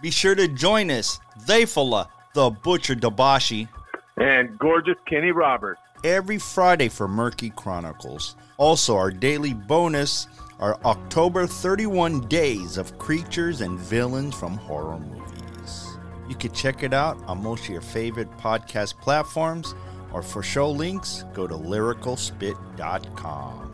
Be sure to join us, Theyfula, the Butcher Dabashi, and gorgeous Kenny Roberts every Friday for Murky Chronicles. Also, our daily bonus are October 31 days of creatures and villains from horror movies. You can check it out on most of your favorite podcast platforms, or for show links, go to lyricalspit.com.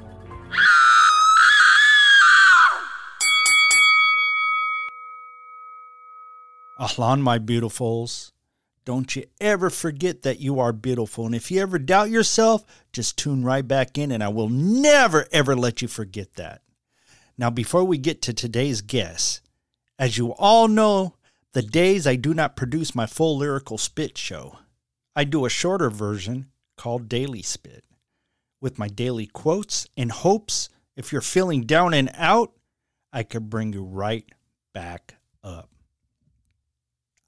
Ahlan, my beautifuls. Don't you ever forget that you are beautiful. And if you ever doubt yourself, just tune right back in, and I will never, ever let you forget that. Now, before we get to today's guest, as you all know, the days I do not produce my full lyrical spit show, I do a shorter version called Daily Spit with my daily quotes in hopes if you're feeling down and out, I could bring you right back up.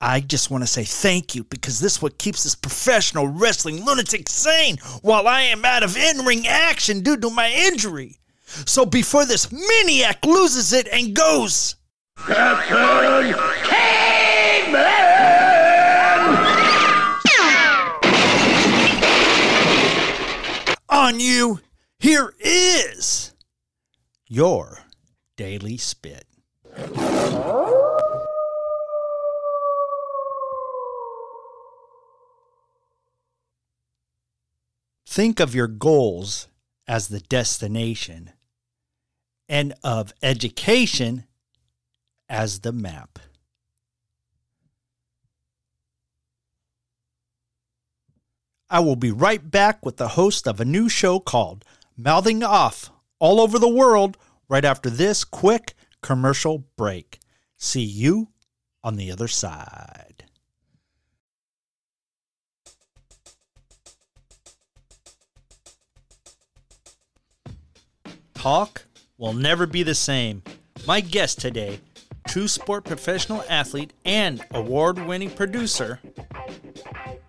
I just want to say thank you because this is what keeps this professional wrestling lunatic sane while I am out of in ring action due to my injury. So before this maniac loses it and goes, Captain Caveman! On you, here is your daily spit. Think of your goals as the destination and of education as the map. I will be right back with the host of a new show called Mouthing Off all over the world right after this quick commercial break. See you on the other side. Talk will never be the same. My guest today, true sport professional athlete and award winning producer,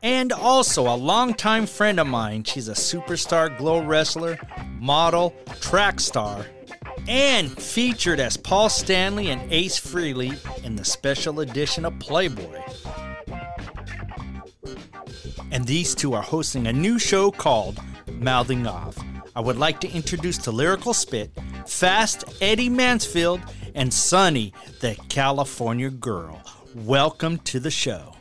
and also a longtime friend of mine. She's a superstar glow wrestler, model, track star, and featured as Paul Stanley and Ace Frehley in the special edition of Playboy. And these two are hosting a new show called Mouthing Off I would like to introduce to Lyrical Spit, Fast Eddie Mansfield, and Sunny, the California Girl. Welcome to the show.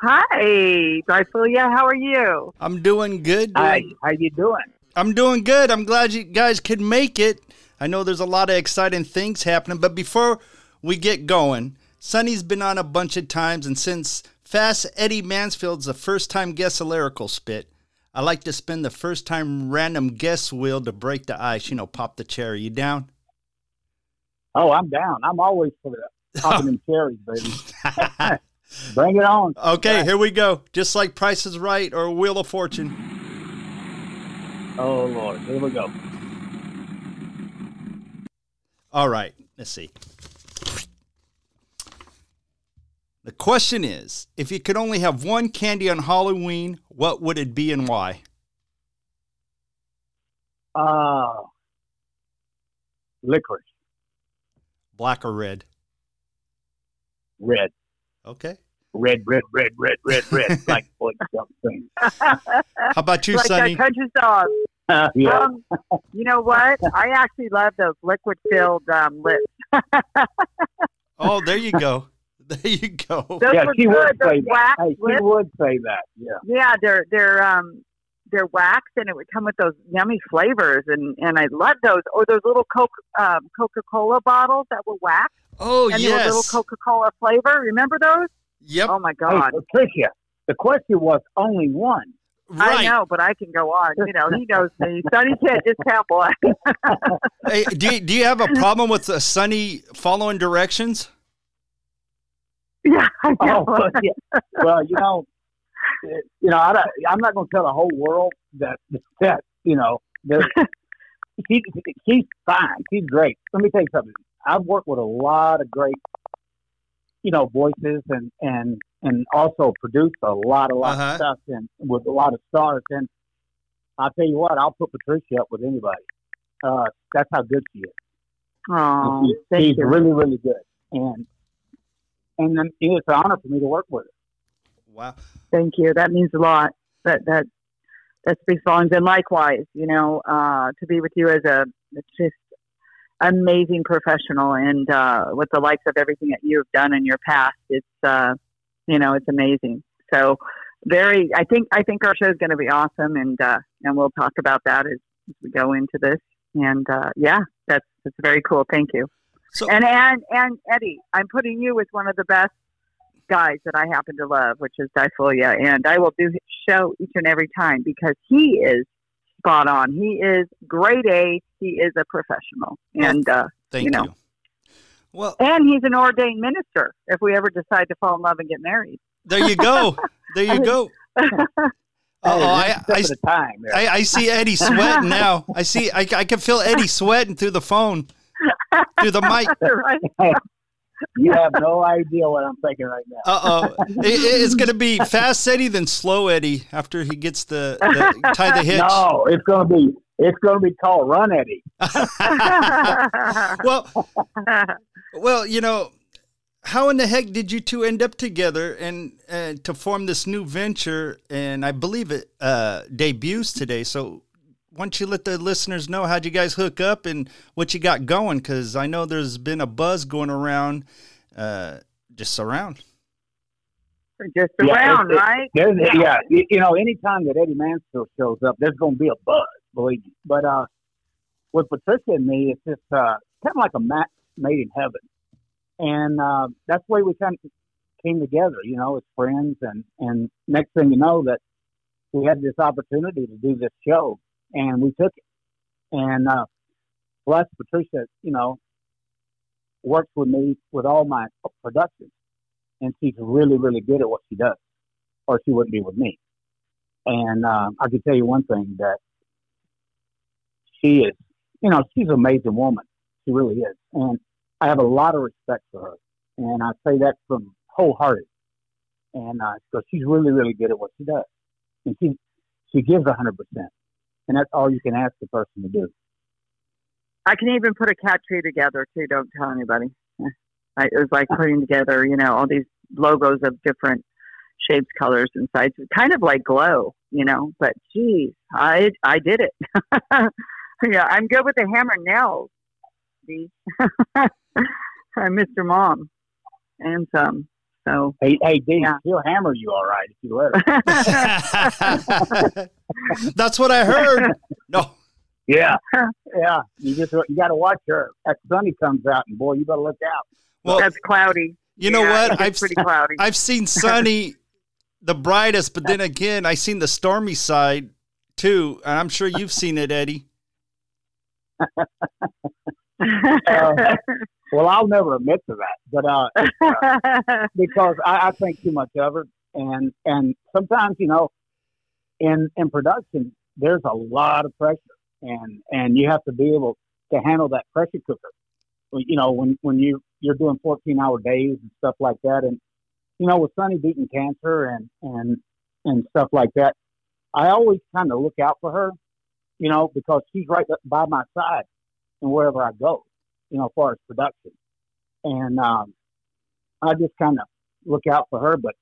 Hi, Darcelia. How are you? I'm doing good. Hi, how you doing? I'm doing good. I'm glad you guys could make it. I know there's a lot of exciting things happening, but before we get going, Sunny's been on a bunch of times, and since Fast Eddie Mansfield's the first time guest of Lyrical Spit, I like to spin the first time random guess wheel to break the ice. You know, pop the cherry. You down? Oh, I'm down. I'm always for the popping them cherries, baby. Bring it on. Okay, right. here we go. Just like Price is Right or Wheel of Fortune. Oh Lord, here we go. All right, let's see. The question is if you could only have one candy on Halloween, what would it be and why? Uh, licorice. Black or red? Red. Okay. Red, red, red, red, red, red. like Boy thing. How about you, like Sunny? Like country dog. Uh, yeah. Um, you know what? I actually love those liquid filled um, lips. oh, there you go. There you go. Those yeah, were she would say that. Hey, she would say that. Yeah. Yeah, they're they're um they're waxed and it would come with those yummy flavors and and I love those or those little Coke um, Coca Cola bottles that were waxed. Oh and yes. And little Coca Cola flavor. Remember those? Yep. Oh my god. Hey, Patricia, the question was only one. Right. I know, but I can go on. You know, he knows me. Sunny can't just cowboy. hey, do you, do you have a problem with uh, Sunny following directions? Yeah, I know. Oh, yeah. Well, you know, you know, I, I'm not going to tell the whole world that that you know, she, she's fine. She's great. Let me tell you something. I've worked with a lot of great, you know, voices and and and also produced a lot, a lot Uh-huh. of stuff and with a lot of stars. And I'll tell you what, I'll put Patricia up with anybody. Uh, that's how good she is. Oh, And she- she's you. really, really good. And and then was an honor for me to work with her. Wow. Thank you. That means a lot. That that that speaks volumes. And likewise, you know, uh, to be with you as a just amazing professional, and uh, with the likes of everything that you've done in your past, it's uh, you know, it's amazing. So very. I think I think our show is going to be awesome, and uh, and we'll talk about that as, as we go into this. And uh, yeah, that's that's very cool. Thank you. So And and and Eddie, I'm putting you with one of the best guys that I happen to love, which is Difolia, and I will do his show each and every time because he is spot on. He is grade A. He is a professional, and uh, thank you you. know. Well, and he's an ordained minister. If we ever decide to fall in love and get married, there you go. There you go. Oh, I, I, at a time. there. I, I see Eddie sweating now. I see. I, I can feel Eddie sweating through the phone, through the mic. right? you have no idea what I'm thinking right now. Uh oh, it, it's going to be fast Eddie then slow Eddie after he gets the, the tie the hitch. No, it's gonna be it's gonna be called Run Eddie. well, well, you know, how in the heck did you two end up together and uh, to form this new venture? And I believe it uh, debuts today. So, why don't you let the listeners know how'd you guys hook up and what you got going? Because I know there's been a buzz going around, uh, just around. Just Yeah, around, it- it- right? There's, yeah, you, you know, anytime that Eddie Mansfield shows up, there's going to be a buzz, believe me. But uh, with Patricia and me, it's just uh, kind of like a match made in heaven, and uh, that's the way we kind of came together, you know, as friends. And and next thing you know, that we had this opportunity to do this show, and we took it. And uh, plus, Patricia, you know, works with me with all my productions and she's really, really good at what she does, or she wouldn't be with me. And uh, I can tell you one thing that she is, you know, she's an amazing woman. She really is, and I have a lot of respect for her, and I say that from wholehearted. And uh, so she's really, really good at what she does, and she she gives hundred percent, and that's all you can ask a person to do. I can even put a cat tree together too. Don't tell anybody. I, it was like putting together, you know, all these logos of different shapes, colors, and sizes, kind of like glow, you know. But geez, I I did it. yeah, I'm good with the hammer nails. See, I'm Mr. Mom, and some. So Hey, hey, Dean, Yeah. she'll hammer you all right if you let him. That's what I heard. No. Yeah, yeah. You just you got to watch her. That sunny comes out, and boy, you better look out. Well, that's cloudy. you know Yeah, what? I've pretty cloudy. I've seen Sunny the brightest, but then again, I seen the stormy side too, and I'm sure you've seen it, Eddie. Uh, Well, I'll never admit to that, but uh, because I, I think too much of her, and and sometimes you know, in in production, there's a lot of pressure, and and you have to be able to handle that pressure cooker. You know, when when you you're doing 14 hour days and stuff like that, and you know, with Sunny beating cancer and and and stuff like that, I always kind of look out for her, you know, because she's right by my side and wherever I go, you know, as far as production. And um, I just kind of look out for her, but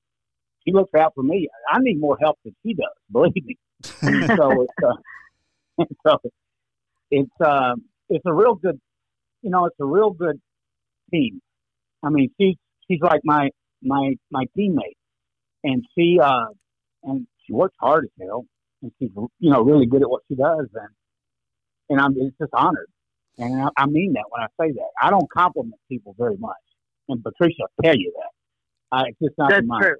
she looks out for me. I need more help than she does, believe me. So it's uh, so it's uh, it's a real good, you know, it's a real good team. I mean, she's she's like my my my teammate, and she uh, and she works hard as hell, and she's you know really good at what she does, and and I'm it's just honored, and I, I mean that when I say that. I don't compliment people very much, and Patricia will tell you that. I, it's just not That's in my true.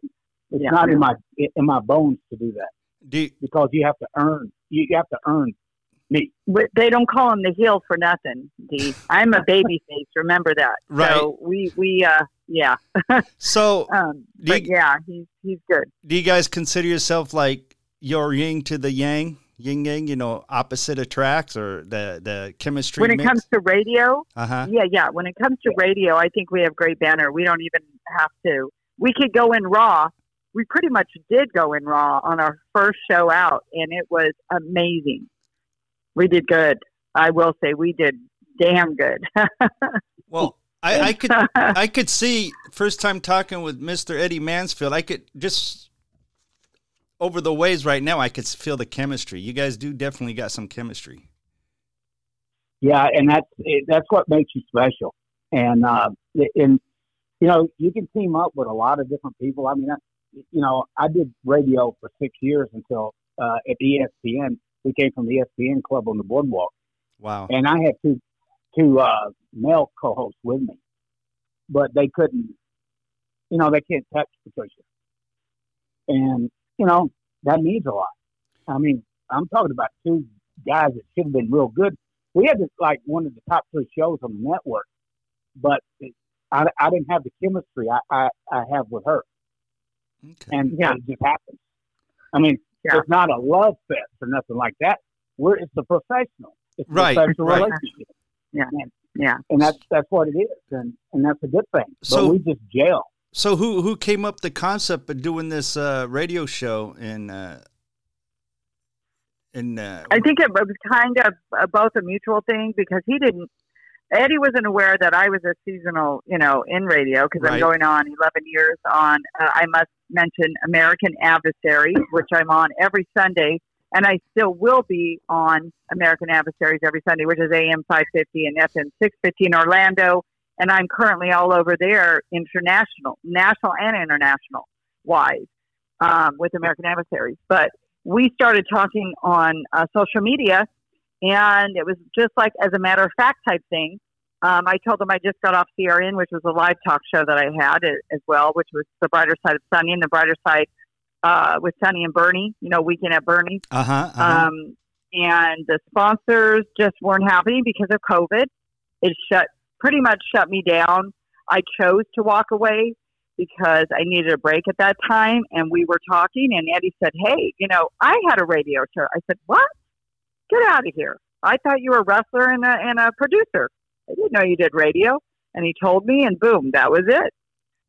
it's Yeah. not in my in my bones to do that Do you- because you have to earn you, you have to earn me. But they don't call him the heel for nothing. D. I'm a baby face. Remember that. Right. So we we uh yeah. so, Um, Do but you- yeah, he's he's good. do you guys consider yourself like your yin to the yang, yin yang? You know, opposite attracts, or the the chemistry? When it mix? comes to radio, uh huh. yeah, yeah. When it comes to radio, I think we have great banner. We don't even have to. We could go in raw. We pretty much did go in raw on our first show out, and it was amazing. We did good. I will say we did damn good. Well, I, I could I could see first time talking with Mr. Eddie Mansfield, I could just over the waves right now, I could feel the chemistry. You guys do definitely got some chemistry. Yeah, and that's it, that's what makes you special. And uh, and you know, you can team up with a lot of different people. I mean, I, you know, I did radio for six years until uh, at ESPN. We came from the ESPN club on the boardwalk. Wow. And I had two two uh, male co-hosts with me, but they couldn't. You know, they can't touch Patricia. And you know, that means a lot. I mean, I'm talking about two guys that should have been real good. We had this, like one of the top three shows on the network, but it, I, I didn't have the chemistry I, I, I have with her. Okay. And yeah. it just happens. I mean, yeah. it's not a love fest or nothing like that. We're it's a professional. It's a right, professional right. relationship. Yeah. And, Yeah. and that's that's what it is, and and that's a good thing. So- but we just gel. So who who came up the concept of doing this uh, radio show in uh, in uh, I think it was kind of uh, both a mutual thing because he didn't. Eddie wasn't aware that I was a seasonal, you know, in radio because Right. I'm going on 11 years on. Uh, I must mention American Adversaries, which I'm on every Sunday, and I still will be on American Adversaries every Sunday, which is AM 550 and FM 650 in Orlando, and I'm currently all over there, international, national, and international wise, um, with American Adversaries. But we started talking on uh, social media, and it was just like as a matter of fact type thing. Um, I told them I just got off CRN, which was a live talk show that I had as well, which was the brighter side of Sunny and the brighter side uh, with Sunny and Bernie. You know, weekend at Bernie's. uh huh uh-huh. Um, and the sponsors just weren't happy because of COVID. It shut pretty much shut me down. I chose to walk away because I needed a break at that time. And we were talking, and Eddie said, "Hey, you know, I had a radio show." I said, "What? Get out of here! I thought you were a wrestler and a, and a producer. I didn't know you did radio." And he told me, and boom, that was it.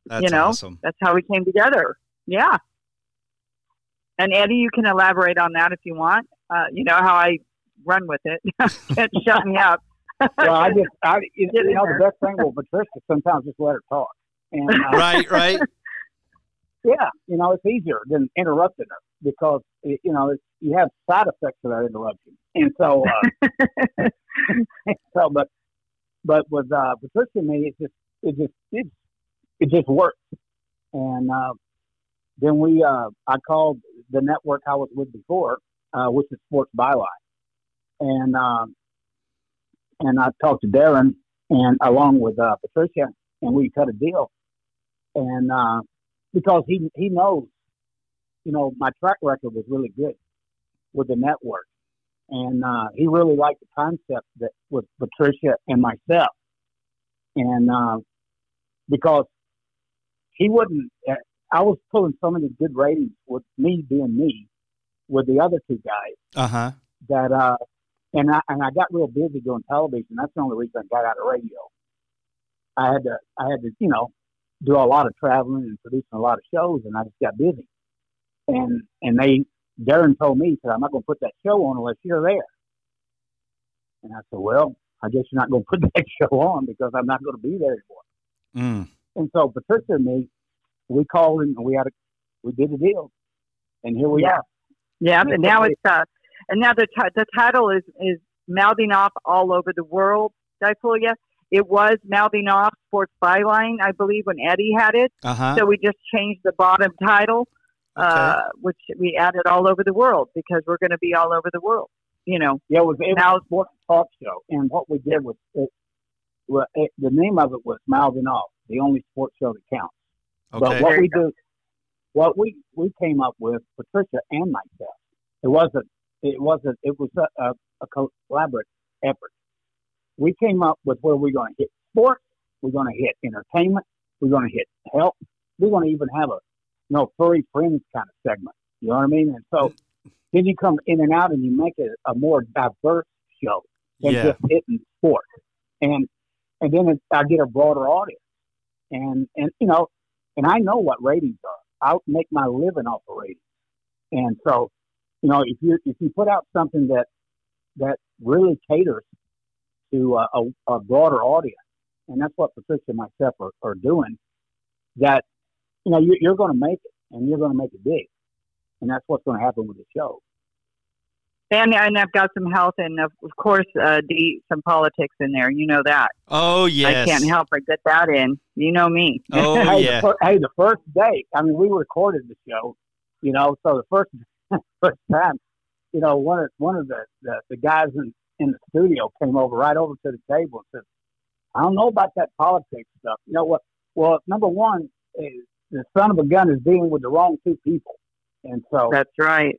That's you know, awesome. That's how we came together. Yeah. And Eddie, you can elaborate on that if you want. Uh, you know how I run with it. Can't shut me up. Well, I just, I, you, you know, the best thing with Patricia sometimes just let her talk. And uh, Right, right. yeah, you know, it's easier than interrupting her because it, you know it's, you have side effects of that interruption. And so, uh, so, but but with uh, Patricia and me, it just it just it, it just worked. And uh, then we, uh, I called the network I was with before, uh, which is Sports Byline, and um, and I talked to Darren and along with uh, Patricia, and we cut a deal. And uh, because he he knows, you know, my track record was really good with the network, and uh, he really liked the concept that with Patricia and myself, and uh, because he wouldn't, uh, I was pulling so many good ratings with me being me, with the other two guys Uh huh. that uh, and I and I got real busy doing television. That's the only reason I got out of radio. I had to I had to you know do a lot of traveling and producing a lot of shows, and I just got busy. And and they Darren told me he said I'm not going to put that show on unless you're there. And I said, well, I guess you're not going to put that show on because I'm not going to be there anymore. Mm. And so Patricia and me, we called and we had a we did a deal, and here we Yeah. are. Yeah, and now it's uh, and now the ti- the title is is mouthing off all over the world. Did I fool you? It was mouthing off Sports Byline, I believe, when Eddie had it. Uh huh. So we just changed the bottom title, uh, which we added all over the world because we're going to be all over the world. You know, Yeah, it was, it Now- was a sports talk show, and what we did was it, well, it, the name of it was Mouthing Off, the only sports show that counts. But what we you do, what we we came up with, Patricia and myself, it wasn't, it wasn't, it was a, a, a collaborative effort. We came up with where we're going to hit sports, we're going to hit entertainment, we're going to hit health, we're going to even have a, you know, furry friends kind of segment. You know what I mean? And so then you come in and out and you make it a more diverse show than Yeah. just hitting sports. And and then it, I get a broader audience. And and you know, and I know what ratings are. I make my living off of ratings. And so, you know, if you if you put out something that that really caters to a, a, a broader audience, and that's what Patricia and myself are, are doing, that you know you, you're going to make it and you're going to make it big, and that's what's going to happen with the show. And and I've got some health and of, of course uh, the, some politics in there. You know that. Oh yes. I can't help but get that in. You know me. Oh hey, yeah. the hey, the first day, I mean, we recorded the show, you know, so the first first time, you know, one of one of the the, the guys in, in the studio came over right over to the table and said, "I don't know about that politics stuff. You know what? Well, number one, is the son of a gun is dealing with the wrong two people, and so That's right.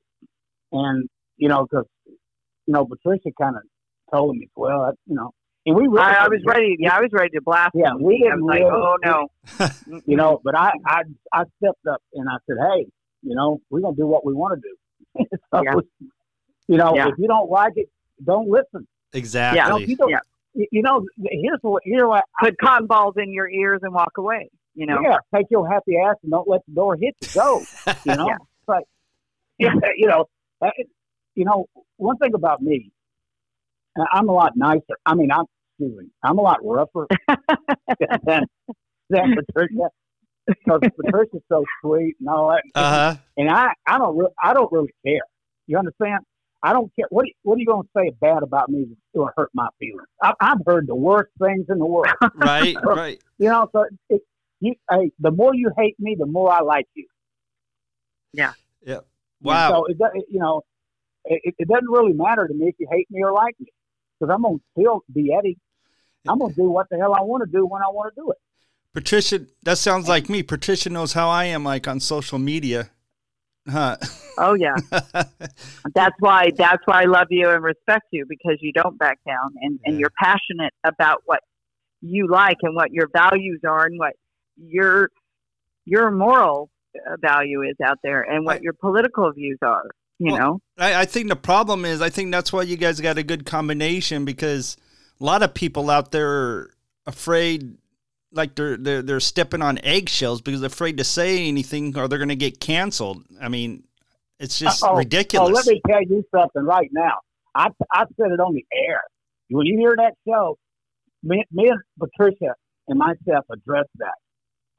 and you know, because you know, Patricia kind of told me, well, that, you know, and we really I, I was ready. Yeah, I was ready to blast. Yeah, him. we I didn't was like, really- oh no. you know, but I, I, I stepped up and I said, hey, you know, we're gonna do what we want to do. So, Yeah. You know, Yeah. if you don't like it, don't listen. Exactly. You know, if you Yeah. you- you know, here's what, here's what, I, Put cotton balls in your ears and walk away. You know. yeah, take your happy ass and don't let the door hit you. Go. You know, Yeah. it's like, yeah, you know, uh, you know, one thing about me, uh, I'm a lot nicer. I mean, I'm, excuse me, I'm a lot rougher than, than Patricia. Because Patricia's so sweet and all that. Uh huh. and I, I don't, re- I don't really care. You understand? I don't care. What, what are you going to say bad about me to hurt my feelings? I, I've heard the worst things in the world. Right. Right. You know, so it, you, hey, the more you hate me, the more I like you. Yeah. Yeah. Wow. So it, do- you know, it, it doesn't really matter to me if you hate me or like me, because I'm gonna still be Eddie. I'm gonna do what the hell I want to do when I want to do it. Patricia, that sounds like me. Patricia knows how I am like on social media. Huh. Oh yeah. That's why. That's why I love you and respect you because you don't back down and and you're passionate about what you like and what your values are and what your your moral value is out there and what I- your political views are. You Well, know. I, I think the problem is I think that's why you guys got a good combination because a lot of people out there are afraid like they're they're they're stepping on eggshells because they're afraid to say anything or they're going to get canceled. I mean, it's just Oh, ridiculous. Oh, let me tell you something right now. I I said it on the air. When you hear that show, me, me and Patricia and myself addressed that.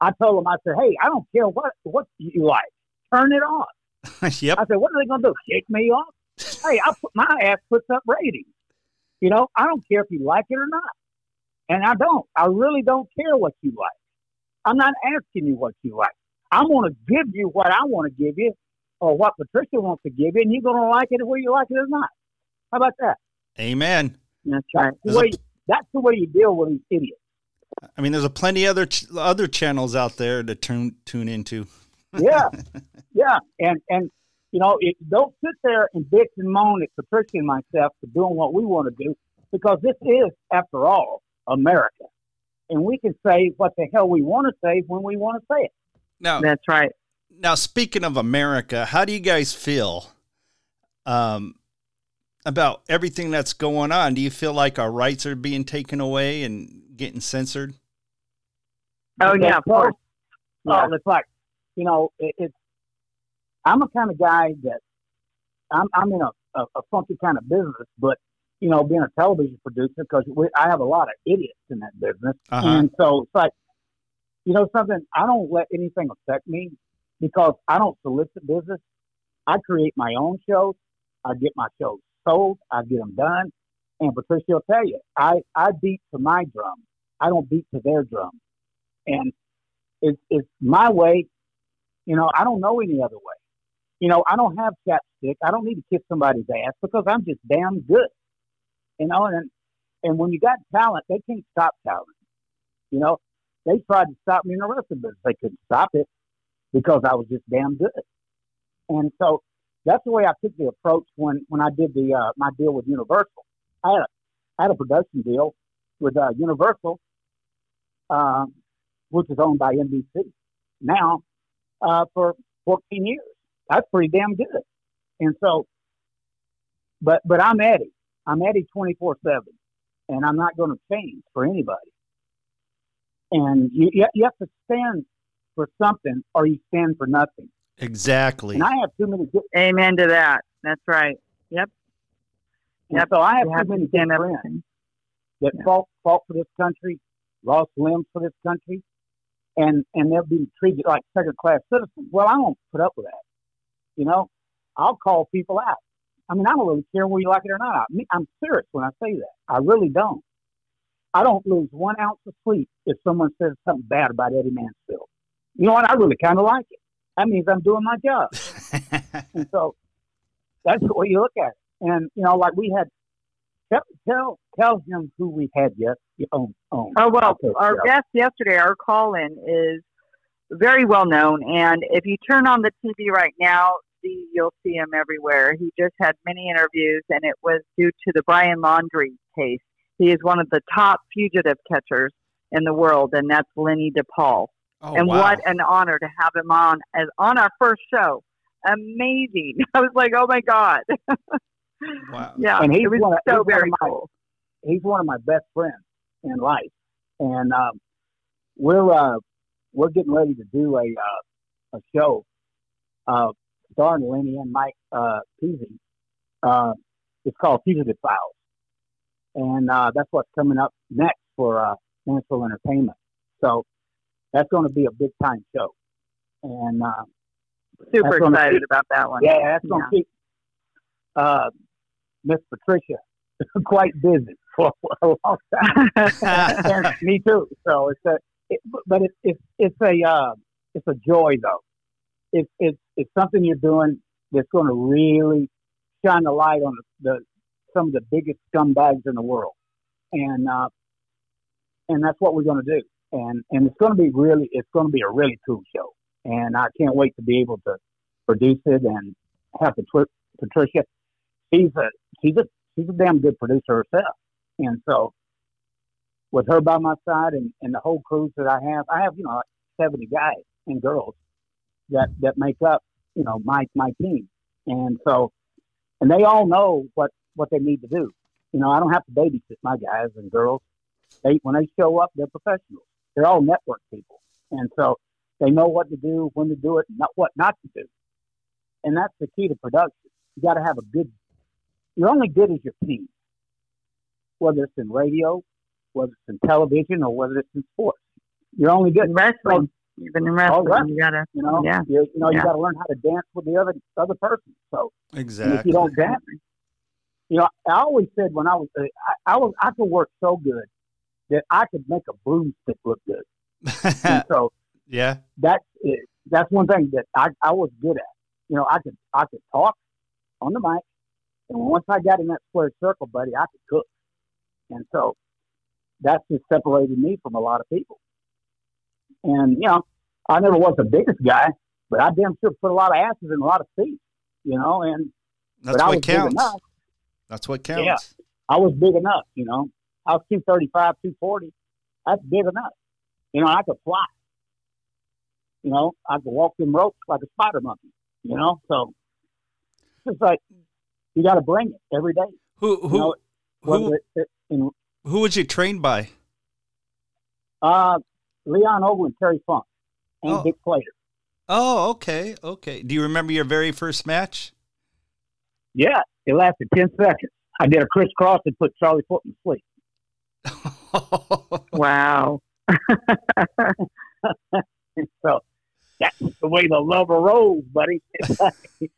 I told them, I said, hey, I don't care what what you like, turn it off. yep. I said, what are they going to do? Kick me off? hey, I put my ass puts up ratings. You know, I don't care if you like it or not, and I don't. I really don't care what you like. I'm not asking you what you like. I'm going to give you what I want to give you, or what Patricia wants to give you, and you're going to like it whether you like it or not. How about that? Amen. That's right. That's the There's a- way, that's the way you deal with these idiots. I mean, there's a plenty other ch- other channels out there to tune tune into. Yeah, yeah, and and you know, it, don't sit there and bitch and moan at Patricia and myself for doing what we want to do, because this is, after all, America, and we can say what the hell we want to say when we want to say it. Now, That's right. now speaking of America, how do you guys feel um, about everything that's going on? Do you feel like our rights are being taken away and getting censored? Oh Okay, yeah, of so- course. Well, it's like, you know, it, it's. I'm a kind of guy that I'm, I'm in a, a, a funky kind of business, but you know, being a television producer because I have a lot of idiots in that business, Uh-huh. and so it's like, you know, something. I don't let anything affect me because I don't solicit business. I create my own shows. I get my shows sold. I get them done. And Patricia will tell you, I, I beat to my drum. I don't beat to their drum. And it's, it's my way. You know, I don't know any other way. You know, I don't have chapstick. I don't need to kiss somebody's ass because I'm just damn good. You know, and and when you got talent, they can't stop talent. You know, they tried to stop me in the rest of business. They couldn't stop it because I was just damn good. And so that's the way I took the approach when when I did the uh, my deal with Universal. I had a, I had a production deal with uh, Universal, um, which is owned by NBC now uh, for 14 years. That's pretty damn good. And so, but but I'm Eddie. I'm at Eddie 24 seven, and I'm not going to change for anybody. And you you you have to stand for something, or you stand for nothing. Exactly. And I have too many good. Amen to that. That's right. Yep. Yep. so I have You too many to stand good friends that Yeah. fought fought for this country, lost limbs for this country, and and they're being treated like second class citizens. Well, I don't put up with that. You know, I'll call people out. I mean, I don't really care whether you like it or not. I mean, I'm serious when I say that. I really don't. I don't lose one ounce of sleep if someone says something bad about Eddie Mansfield. You know what? I really kind of like it. That means I'm doing my job. and so that's the way you look at it. And, you know, like we had, tell, tell, tell him who we had yet. Oh, oh, oh well, our guest yesterday, our call in is very well known. And if you turn on the TV right now, see, you'll see him everywhere. He just had many interviews, and it was due to the Brian Laundrie case. He is one of the top fugitive catchers in the world, and that's Lenny DePaul. Oh, and wow. what an honor to have him on as on our first show. Amazing! I was like, oh my god. wow. Yeah, and he's one of, so he's very my, cool. He's one of my best friends in life, and um, we're uh, we're getting ready to do a uh, a show uh, starring Lenny and Mike uh, Peasy. Uh, it's called Fugitive Files, and uh, that's what's coming up next for uh, Nashville Entertainment. So that's going to be a big time show, and uh, super excited keep, about that one. Yeah, that's going to keep uh, Miss Patricia quite busy for a long time. me too. So it's a, it, but it's it's it's a uh, it's a joy though. It's it's it's something you're doing that's going to really shine the light on the, the some of the biggest scumbags in the world, and uh, and that's what we're going to do. And and it's going to be really it's going to be a really cool show, and I can't wait to be able to produce it and have Patricia. She's a she's a she's a damn good producer herself, and so with her by my side and, and the whole crews that I have, I have you know seventy guys and girls that that make up you know my my team, and so and they all know what what they need to do. You know, I don't have to babysit my guys and girls. They when they show up, they're professionals. They're all network people, and so they know what to do, when to do it, not what not to do. And that's the key to production. You got to have a good. You're only good as your team, whether it's in radio, whether it's in television, or whether it's in sports. You're only good. In wrestling, even in wrestling, wrestling you gotta, you know, yeah, you, you know, yeah. you got to learn how to dance with the other other person. So exactly, if you don't dance, you know, I always said when I was, uh, I, I was, I could work so good that I could make a broomstick look good. so yeah, that's it. That's one thing that I, I was good at. You know, I could I could talk on the mic, and once I got in that square circle, buddy, I could cook. And so that's just separated me from a lot of people. And you know, I never was the biggest guy, but I damn sure put a lot of asses in a lot of seats. You know, and that's what counts. That's what counts. Yeah, I was big enough. You know, I was two thirty five, two forty. That's big enough. You know, I could fly. You know, I could walk them ropes like a spider monkey. You know, so it's just like you got to bring it every day. Who who you know, who, it, it, who was you trained by? Uh, Leon Ogle and Terry Funk and oh. Dick Slater. Oh, okay, okay. Do you remember your very first match? Yeah, it lasted ten seconds. I did a crisscross and put Charlie Foot in sleep. wow. so that's the way the lover rolls, buddy.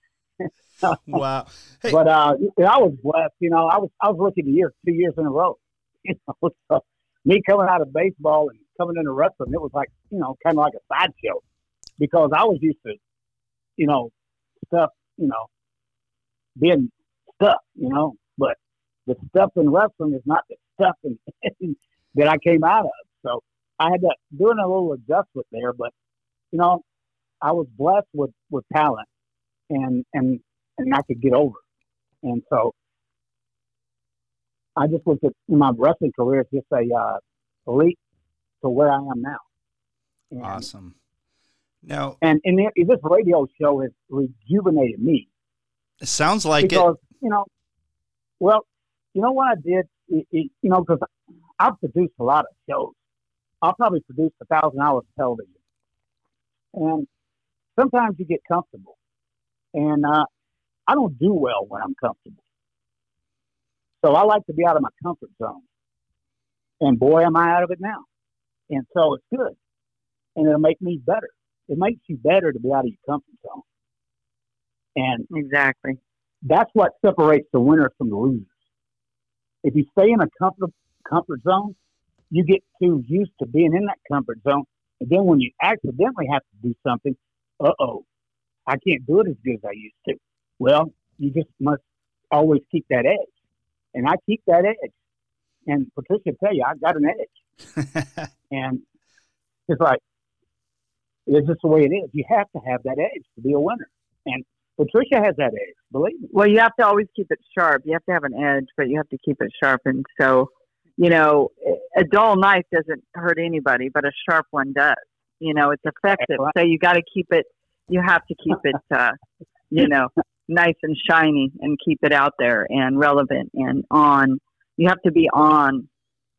wow. Hey. But uh, I was blessed. You know, I was I was rookie of the year two years in a row. You know, so me coming out of baseball and coming into wrestling, it was like you know, kind of like a sideshow because I was used to, you know, stuff, you know, being stuff, you know, but the stuff in wrestling is not the stuff in, that I came out of. So I had to doing a little adjustment there, but you know, I was blessed with with talent, and and and I could get over. And so I just looked at my wrestling career as just a uh, elite to where I am now. And, awesome. Now, and and this radio show has rejuvenated me. It sounds like because, it. You know, well, you know what I did. It, it, you know, because I've produced a lot of shows. I'll probably produce a thousand hours of television, and sometimes you get comfortable, and uh, I don't do well when I'm comfortable. So I like to be out of my comfort zone. And boy, am I out of it now. And so it's good. and it'll make me better. It makes you better to be out of your comfort zone. And Exactly. that's what separates the winners from the losers. If you stay in a comfort comfort zone, you get too used to being in that comfort zone, and then when you accidentally have to do something, uh oh, I can't do it as good as I used to. Well, you just must always keep that edge, and I keep that edge. And Patricia tell you, I got an edge, and it's like it's just the way it is. You have to have that edge to be a winner, and Patricia has that edge. Believe me. Well, you have to always keep it sharp. You have to have an edge, but you have to keep it sharpened. So, you know, a dull knife doesn't hurt anybody, but a sharp one does. You know, it's effective. Right. So you got to keep it. You have to keep it, uh, you know, nice and shiny, and keep it out there and relevant and on. You have to be on.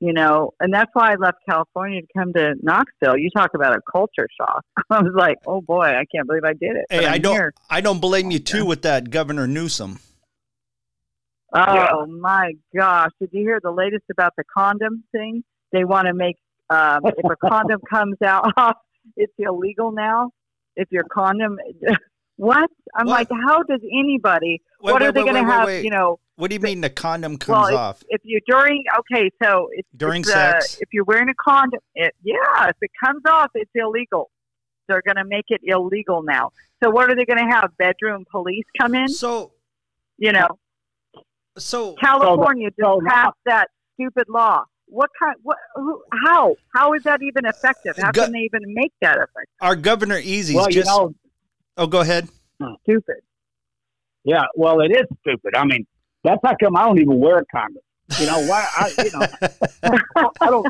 You know, and that's why I left California to come to Knoxville. You talk about a culture shock. I was like, oh boy, I can't believe I did it. Hey, I don't. here. I don't blame you too with that Governor Newsom. Oh Yeah. my gosh! Did you hear the latest about the condom thing? They want to make um, if a condom comes out, it's illegal now. If your condom, what? I'm What? like, how does anybody? Wait, what wait, are they going to have? wait. You know, What do you mean the condom well, comes if, off if you're during, okay, so it's during it's, uh, sex? if you're wearing a condom, it, yeah, if it comes off, it's illegal. They're going to make it illegal now. So what are they going to have? Bedroom police come in? So, You know, so California so just now- passed that stupid law. What kind? What? Who, how? How is that even effective? How Go- can they even make that effective? our Governor Easy's well, just. you know, oh, go ahead. Stupid. Yeah, well, it is stupid. I mean, that's how come I don't even wear a condom. You know why? I, you know, I don't,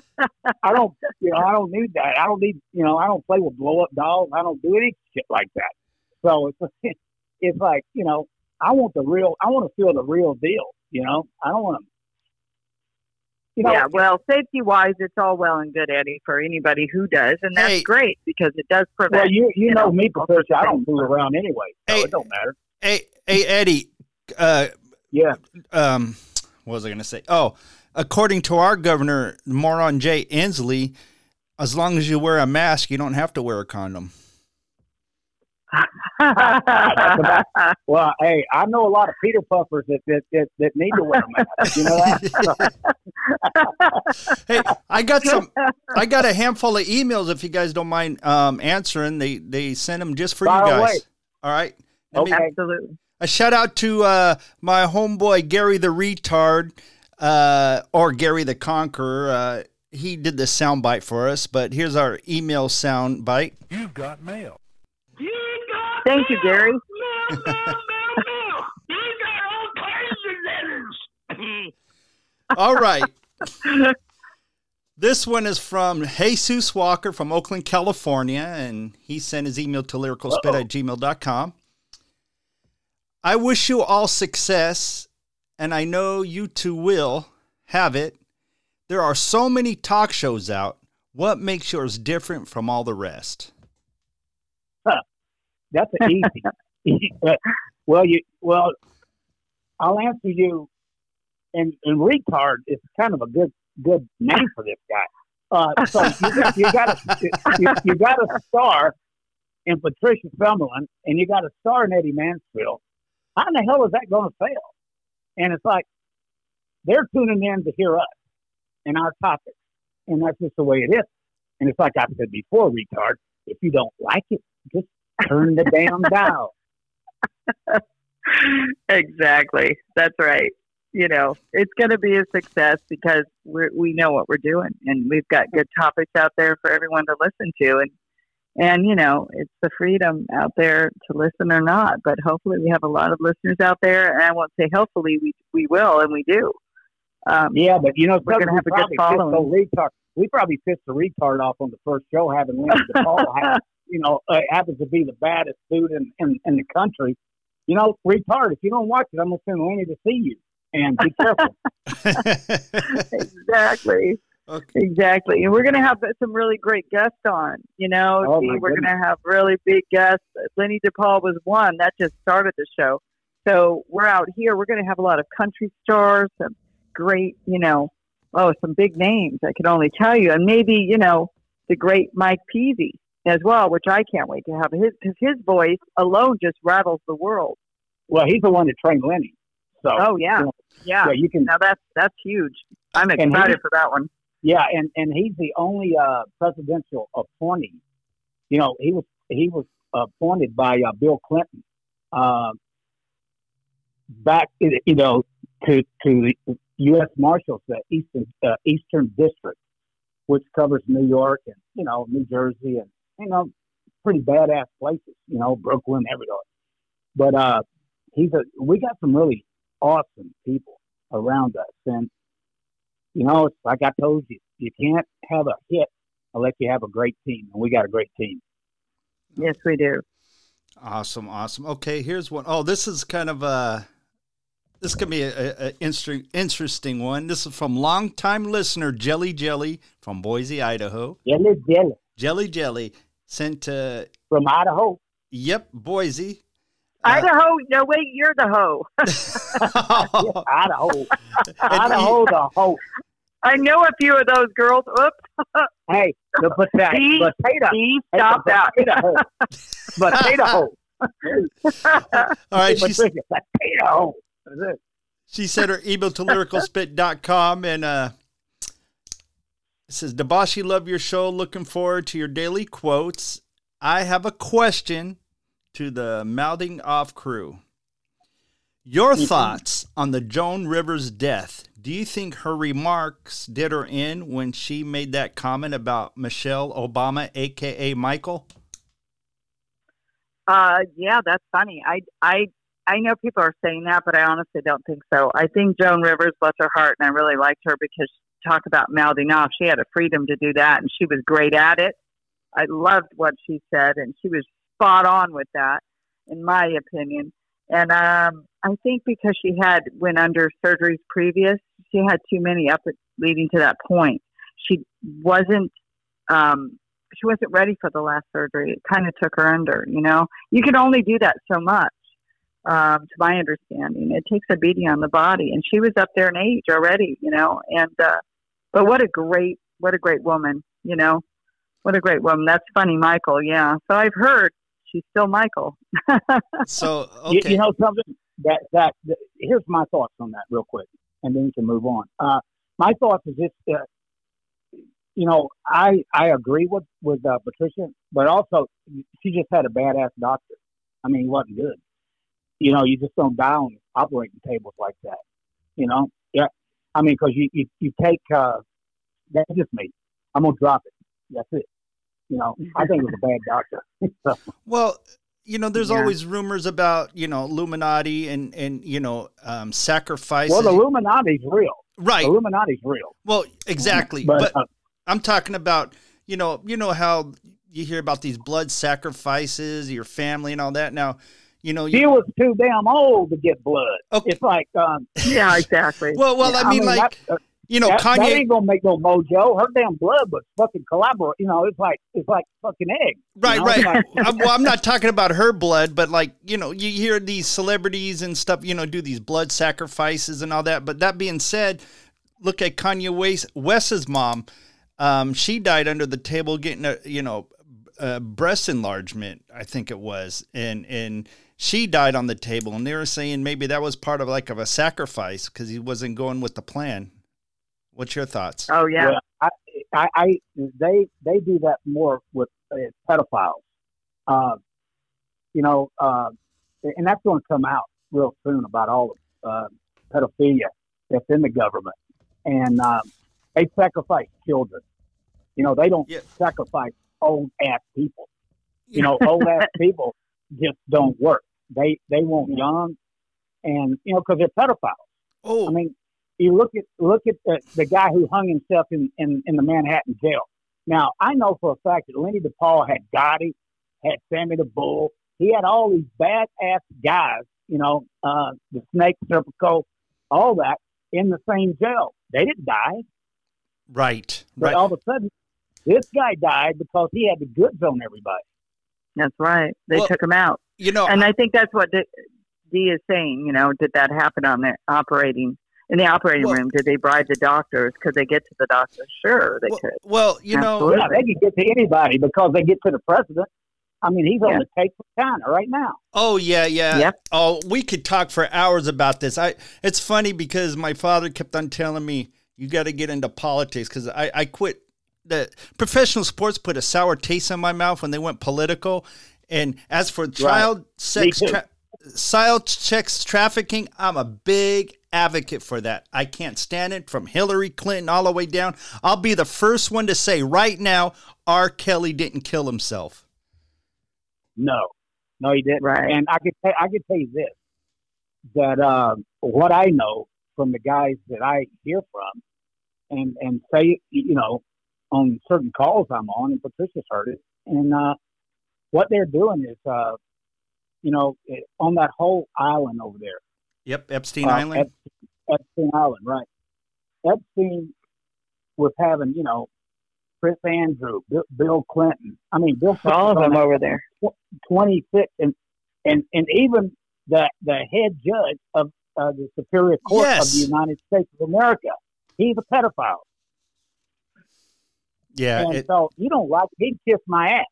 I don't, you know, I don't need that. I don't need, you know, I don't play with blow up dolls. I don't do any shit like that. So it's, it's like, you know, I want the real. I want to feel the real deal. You know, I don't want to. You know, yeah. Well, safety wise, it's all well and good, Eddie, for anybody who does, and that's Hey. great because it does prevent. well, you you you know know, me, all Patricia. I don't things. fool around anyway, so Hey. it don't matter. Hey, hey, Eddie. Uh, Yeah, um, what was I going to say? Oh, according to our governor, Moron Jay Inslee, as long as you wear a mask, you don't have to wear a condom. Well, hey, I know a lot of Peter Puffers that that, that, that need to wear a mask. You know that? Hey, I got some. I got a handful of emails. If you guys don't mind um, answering, they they sent them just for Fire you guys. away. All right. Let me- Okay. Absolutely. a shout out to uh, my homeboy Gary the retard, uh, or Gary the conqueror. Uh, he did the sound bite for us, but here's our email sound bite. You've got mail. Thank you, Gary. All right. This one is from Jesus Walker from Oakland, California, and he sent his email to lyricalspit at gmail.com. I wish you all success, and I know you two will have it. There are so many talk shows out. What makes yours different from all the rest? That's an easy. well, you well, I'll answer you. And and retard is kind of a good good name for this guy. Uh, so you got a, you, you got a star in Patricia Summerlin, and you got a star in Eddie Mansfield. How in the hell is that going to fail? And it's like they're tuning in to hear us and our topics, and that's just the way it is. And it's like I said before, retard. If you don't like it, just turn the damn dial. exactly. That's right. You know, it's going to be a success because we we know what we're doing, and we've got good topics out there for everyone to listen to, and and you know, it's the freedom out there to listen or not. But hopefully, we have a lot of listeners out there, and I won't say hopefully we we will, and we do. Um, Yeah, but you know, We're gonna have a good probably pissed the retard. We probably pissed the retard off on the first show, having Lindsay DePaul. Have- you know, uh, happens to be the baddest dude in, in in the country. You know, retard. If you don't watch it, I'm gonna send Lenny to see you. And be careful. exactly. Okay. Exactly. And we're going to have some really great guests on. You know, Oh, Gee, we're going to have really big guests. Lenny DePaul was one. That just started the show. So we're out here. We're going to have a lot of country stars, some great, you know, oh, some big names I can only tell you. And maybe, you know, the great Mike Peavy as well, which I can't wait to have his because his voice alone just rattles the world. Well, he's the one that trained Lenny. So Oh yeah, you know, yeah. you can. Now that's that's huge. I'm excited he- for that one. Yeah, and and he's the only uh, presidential appointee. You know, he was he was appointed by uh, Bill Clinton uh, back, you know, to to the U.S. Marshals, the Eastern uh, Eastern District, which covers New York and you know New Jersey and you know pretty badass places. You know, Brooklyn, everywhere. But uh, he's a we got some really awesome people around us, and you know, it's like I told you, you can't have a hit unless you have a great team, and we got a great team. Yes, we do. Awesome, awesome. Okay, here's one. Oh, this is kind of a this could be a, a, a interesting interesting one. This is from longtime listener Jelly Jelly from Boise, Idaho. Jelly, jelly Jelly Jelly sent to from Idaho. Yep, Boise. Uh, Idaho. No, wait, you're the hoe. Yeah, Idaho, And Idaho, the hoe. I know a few of those girls. Oops. Hey, the potato, See? potato, See, hey, stop the that. potato hoe. potato hoe. All right, Hey, she's, potato hoe. That's it. she sent her email to lyricalspit.com and uh it says, Dabashi, love your show. Looking forward to your daily quotes. I have a question to the mouthing off crew. Your Mhm. thoughts on the Joan Rivers death. Do you think her remarks did her in when she made that comment about Michelle Obama, aka Michael? Uh, yeah, that's funny. I, I, I know people are saying that, but I honestly don't think so. I think Joan Rivers, bless her heart, and I really liked her because talk about mouthing off. She had a freedom to do that, and she was great at it. I loved what she said, and she was spot on with that, in my opinion. And um, I think because she had went under surgeries previous, she had too many up leading to that point. She wasn't um, she wasn't ready for the last surgery. It kind of took her under. You know, you can only do that so much. Um, to my understanding, it takes a beating on the body, and she was up there in age already. You know, and uh, but what a great what a great woman. You know, what a great woman. That's funny, Michael. Yeah. So I've heard she's still Michael. So You, okay. you know something? That, that that here's my thoughts on that real quick, and then we can move on. Uh, my thoughts is this: uh, you know, I I agree with with uh, Patricia, but also she just had a badass doctor. I mean, he wasn't good. You know, you just don't die on operating tables like that. You know, yeah. I mean, because you, you you take uh, that's just me. I'm gonna drop it. That's it. You know, I think it was a bad doctor. so, Well, you know, there's Yeah. always rumors about you know Illuminati and and you know um, sacrifices. well, the Illuminati's real. right. The Illuminati's real. Well, exactly. But, But, uh, I'm talking about you know you know how you hear about these blood sacrifices, your family and all that. Now, you know, She you, was too damn old to get blood. Okay. It's like, um, yeah, exactly. well, well, I mean, like that, uh, you know, that, that Kanye. ain't gonna make no mojo. Her damn blood was fucking collaborate. You know, it's like it's like fucking egg. you Right, know? right. Like- I'm, well, I'm not talking about her blood, but like you know, you hear these celebrities and stuff, you know, do these blood sacrifices and all that. But that being said, look at Kanye West, West's mom. Um, she died under the table getting a you know a breast enlargement, I think it was, and and she died on the table, and they were saying maybe that was part of like of a sacrifice because he wasn't going with the plan. What's your thoughts? oh yeah. Yeah, I, I, I, they, they do that more with uh, pedophiles. Uh, you know, uh, and that's going to come out real soon about all of uh, pedophilia that's in the government, and um, they sacrifice children. You know, they don't Yeah. sacrifice old ass people. You know, old ass people just don't work. They they want young, and you know, because they're pedophiles. Oh, I mean, you look at look at the, the guy who hung himself in, in, in the Manhattan jail. Now, I know for a fact that Lenny DePaul had Gotti, had Sammy the Bull. He had all these badass guys, you know, uh, the Snake, Serpico, all that in the same jail. They didn't die, right, but right. all of a sudden, this guy died because he had the goods on everybody. That's right. They Well- took him out. You know, and I think that's what D, D is saying. You know, did that happen on the operating? in the operating Well- room? Did they bribe the doctors? Could they get to the doctors? Sure, they Well, could. well, you know, Yeah, they can get to anybody because they get to the president. I mean, he's on the tape for China right now. Oh yeah, yeah. Yep. Oh, we could talk for hours about this. I it's funny because my father kept on telling me you got to get into politics because I I quit the professional sports put a sour taste in my mouth when they went political. And as for child sex tra- child sex trafficking, I'm a big advocate for that. I can't stand it from Hillary Clinton all the way down. I'll be the first one to say right now R. Kelly didn't kill himself. No, no, he didn't. Right. And I could tell, I could tell you this that um, what I know from the guys that I hear from, and and say you know on certain calls I'm on, and Patricia's heard it, and uh, what they're doing is, uh, you know, it, on that whole island over there, Yep, Epstein uh, Island. Epstein, Epstein Island, right? Epstein was having, you know, Prince Andrew, Bill, Bill Clinton. I mean, Bill Clinton All of them over there. 26 and and and even the the head judge of uh, the Superior Court Yes. of the United States of America, he's a pedophile, Yeah, and it, so you don't like he'd kiss my ass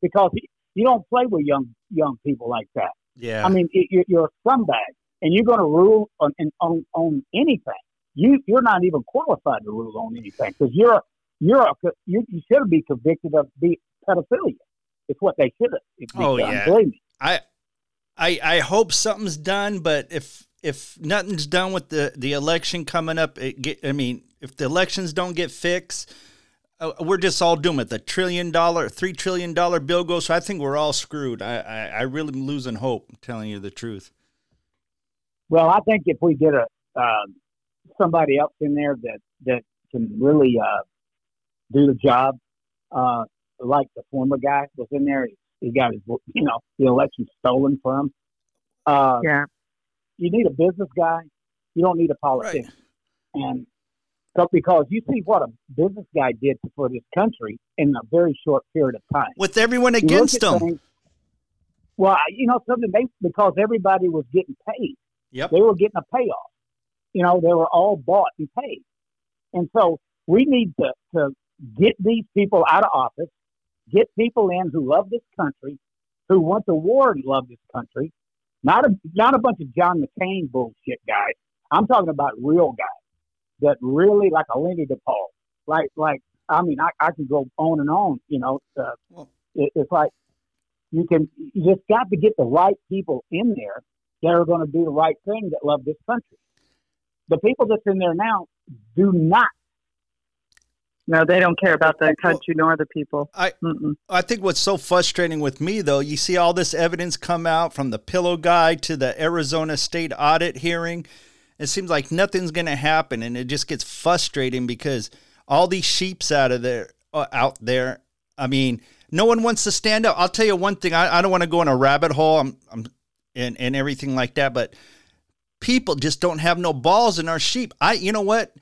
because he, you don't play with young young people like that. yeah. I mean, it, you're, a scumbag, and you're going to rule on, on on anything. You you're not even qualified to rule on anything because you're you're a, you, you should be convicted of be pedophilia. It's what they should have. Oh, done. yeah. believe me. I, I, I hope something's done, but if if nothing's done with the the election coming up, it get, I mean, if the elections don't get fixed, uh, we're just all doomed. If the trillion dollar, three trillion dollar bill goes, So I think we're all screwed. I, I, I really am losing hope. I'm telling you the truth. Well, I think if we get a um somebody else in there that that can really uh, do the job, uh, like the former guy was in there, he, he got his you know the election stolen from. him. Uh, Yeah. You need a business guy. You don't need a politician. And so because you see what a business guy did for this country in a very short period of time. With everyone against things- well, you know something they because everybody was getting paid Yep. they were getting a payoff. You know, they were all bought and paid. And so we need to, to get these people out of office, get people in who love this country, who went to war and love this country. Not a not a bunch of John McCain bullshit guys. I'm talking about real guys that really like a Lenny DePaul. Like like I mean I, I can go on and on, you know. Uh, Well- it, it's like you can you just got to get the right people in there that are going to do the right thing that love this country. The people that's in there now do not. No, they don't care about the Well- country nor the people. I- Mm-mm. I think what's so frustrating with me though, you see all this evidence come out from the pillow guy to the Arizona state audit hearing. It seems like nothing's going to happen and it just gets frustrating because all these sheeps out of there uh, out there. I mean, no one wants to stand up. I'll tell you one thing, I, I don't want to go in a rabbit hole I'm, I'm and and everything like that, but people just don't have no balls in our sheep. I you know what?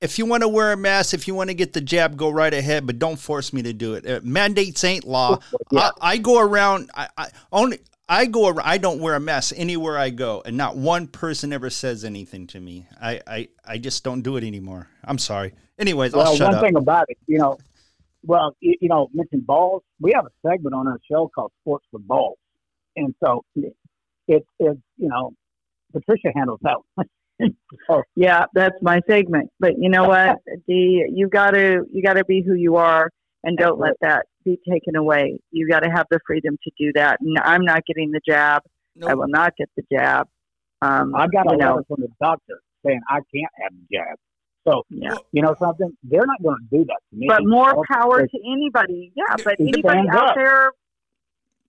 if you want to wear a mask, if you want to get the jab, go right ahead, but don't force me to do it. Uh, mandates ain't law. Yeah. I, I go around. I, I only I go. ar- I don't wear a mask anywhere I go, and not one person ever says anything to me. I I, I just don't do it anymore. I'm sorry. Anyways, I'll Well, shut one up. thing about it, you know, well, you, you know, mention balls. We have a segment on our show called Sports with Balls, and so it's it's you know, Patricia handles that. one. so, Yeah, that's my segment. But you know what, Dee, you got to you got to be who you are, and don't let that be taken away. You got to have the freedom to do that. And I'm not getting the jab. I will not get the jab. Um, I've got a you know, letter from the doctor saying I can't have the jab. So yeah. you know something, they're not going to do that to me. But more So, power to anybody. Yeah, but anybody out up. there,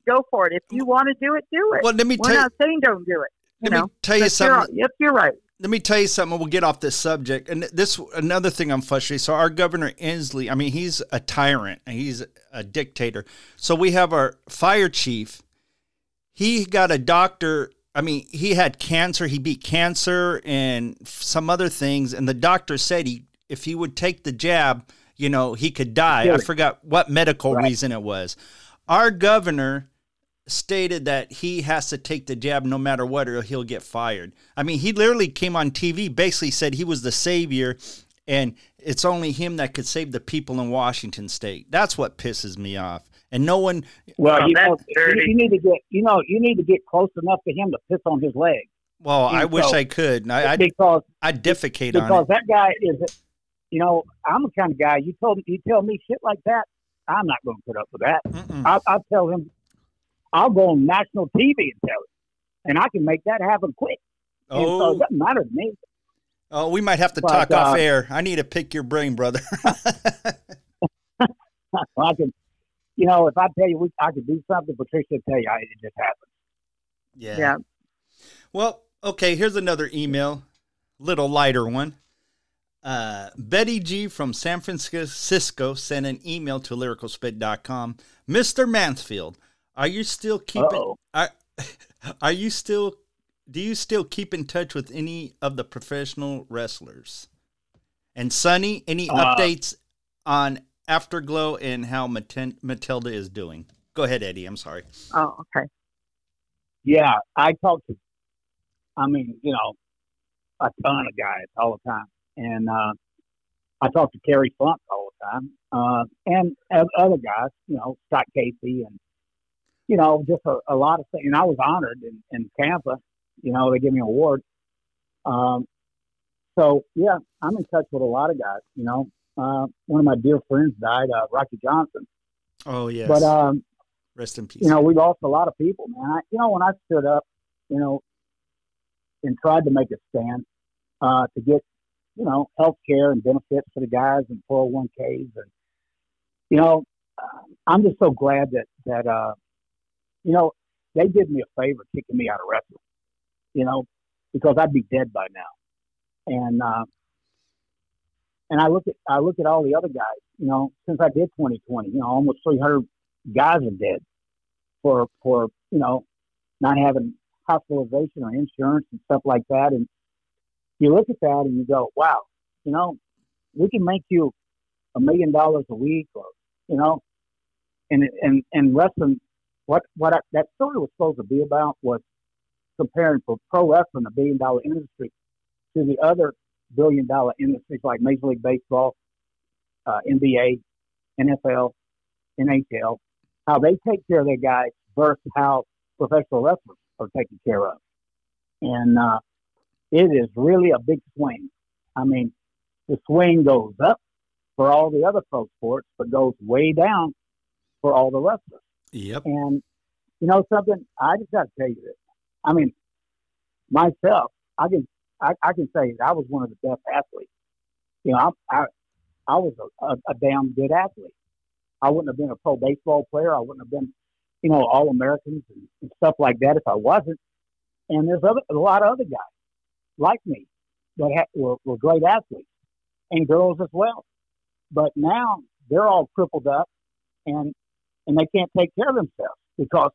go for it. If you want to do it, do it. well, let me We're tell you. not saying don't do it. You Let me know, tell you But something. You're, yep, you're right. Let me tell you something. We'll get off this subject. And this another thing I'm frustrated. So our governor Inslee, I mean, he's a tyrant. and He's a dictator. So we have our fire chief. He got a doctor. I mean, he had cancer. He beat cancer and some other things. And the doctor said he, if he would take the jab, you know, he could die. I forgot what medical Right. reason it was. Our governor stated that he has to take the jab no matter what or he'll get fired. I mean, he literally came on TV, basically said he was the savior and it's only him that could save the people in Washington state. That's what pisses me off. And no one Well, Oh, you know, dirty. you, you need to get you know you need to get close enough to him to piss on his leg well, I Yeah, wish I could. I I because I'd defecate because on it. that guy is, you know, I'm the kind of guy. You told you tell me shit like that, I'm not going to put up with that. I'll, I'll tell him, I'll go on national TV and tell him, and I can make that happen quick. And so Oh, it doesn't matter to me. oh, we might have to But, talk off uh, air. I need to pick your brain, brother. I can, you know, if I tell you we, I could do something, Patricia will tell you I, it just happened. yeah. Yeah. Well, okay, here's another email, little lighter one. Uh, Betty G from San Francisco sent an email to lyricalspit.com. Mr. Mansfield, are you still keeping Uh-oh. are, are you still do you still keep in touch with any of the professional wrestlers? And Sunny, any Uh, updates on Afterglow and how Maten- Matilda is doing? Go ahead, Eddie. I'm sorry. Oh, okay. Yeah, I talk to, I mean, you know, a ton of guys all the time, and uh, I talk to Terry Funk all the time, uh, and other guys, you know, Scott Casey, and you know, just a, a lot of things. And I was honored in, in Tampa. You know, they give me an award. Um, so yeah, I'm in touch with a lot of guys. You know, uh, one of my dear friends died, uh, Rocky Johnson, Oh yes. but um, Rest in peace. you know, we lost a lot of people, man. I, you know, when I stood up, you know, and tried to make a stand uh, to get, you know, health care and benefits for the guys and 401ks. And, you know, I'm just so glad that, that, uh, you know, they did me a favor kicking me out of wrestling, you know, because I'd be dead by now. And, uh, and I look at, I look at all the other guys, you know, since I did 2020, you know, almost 300 guys are dead for for you know not having hospitalization or insurance and stuff like that. And you look at that and you go, wow, you know, we can make you a million dollars a week, or you know, and and and wrestling. What what I, that story was supposed to be about was comparing for pro wrestling, a billion dollar industry, to the other billion dollar industries like Major League Baseball, uh, NBA, NFL, NHL, how they take care of their guys versus how professional wrestlers are taken care of. And uh, it is really a big swing. I mean, the swing goes up for all the other pro sports, but goes way down for all the wrestlers. Yep. And you know something, I just got to tell you this. I mean, myself, I can I, I can say I was one of the best athletes. You know, I I, I was a, a, a damn good athlete. I wouldn't have been a pro baseball player. I wouldn't have been, you know, all Americans and, and stuff like that if I wasn't. And there's other a lot of other guys like me that ha- were, were great athletes and girls as well. But now they're all crippled up and and they can't take care of themselves because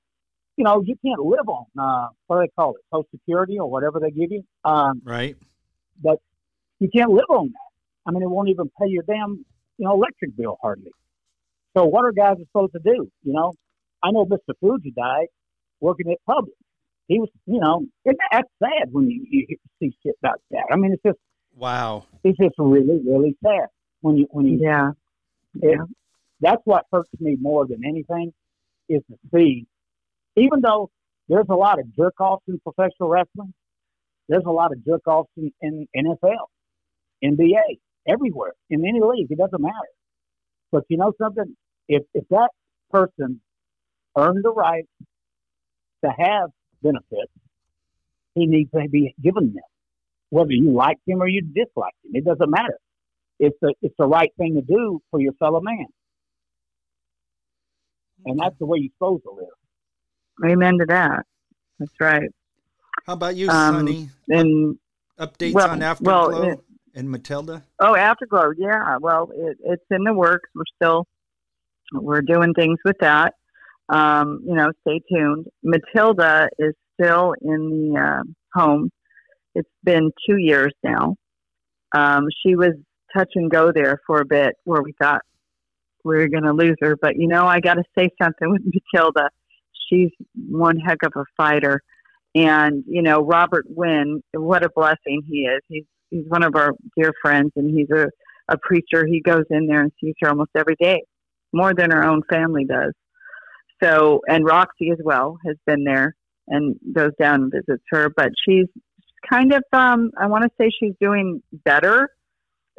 you know you can't live on uh, what do they call it Social Security or whatever they give you. Um, Right. but you can't live on that. I mean, it won't even pay your damn you know electric bill hardly. So what are guys supposed to do? You know, I know Mr. Fuji died working at Publix. He was, you know, and that's sad when you, you see shit like that. I mean, it's just Wow. it's just really really sad when you when you Yeah. it, that's what hurts me more than anything is to see, even though there's a lot of jerk offs in professional wrestling, there's a lot of jerk offs in, in NFL, NBA, everywhere, in any league. It doesn't matter. But you know something? If, if that person earned the right to have benefits, he needs to be given them. Whether you like him or you dislike him, it doesn't matter it's the it's the right thing to do for your fellow man, and that's the way you're supposed to live. Amen to that. That's right. How about you, Um, Sunny? And Updates well- on well, Afterglow it- and Matilda? oh, Afterglow, yeah. Well, it, it's in the works. We're still we're doing things with that. Um, you know, stay tuned. Matilda is still in the uh, home. It's been two years now. Um, she was touch and go there for a bit, where we thought we were going to lose her. But you know, I got to say something with Matilda. she's one heck of a fighter. And you know, Robert Wynn, what a blessing he is. He's he's one of our dear friends, and he's a a preacher. He goes in there and sees her almost every day, more than her own family does. So, and Roxy as well has been there and goes down and visits her. But she's kind of, um, I want to say she's doing better.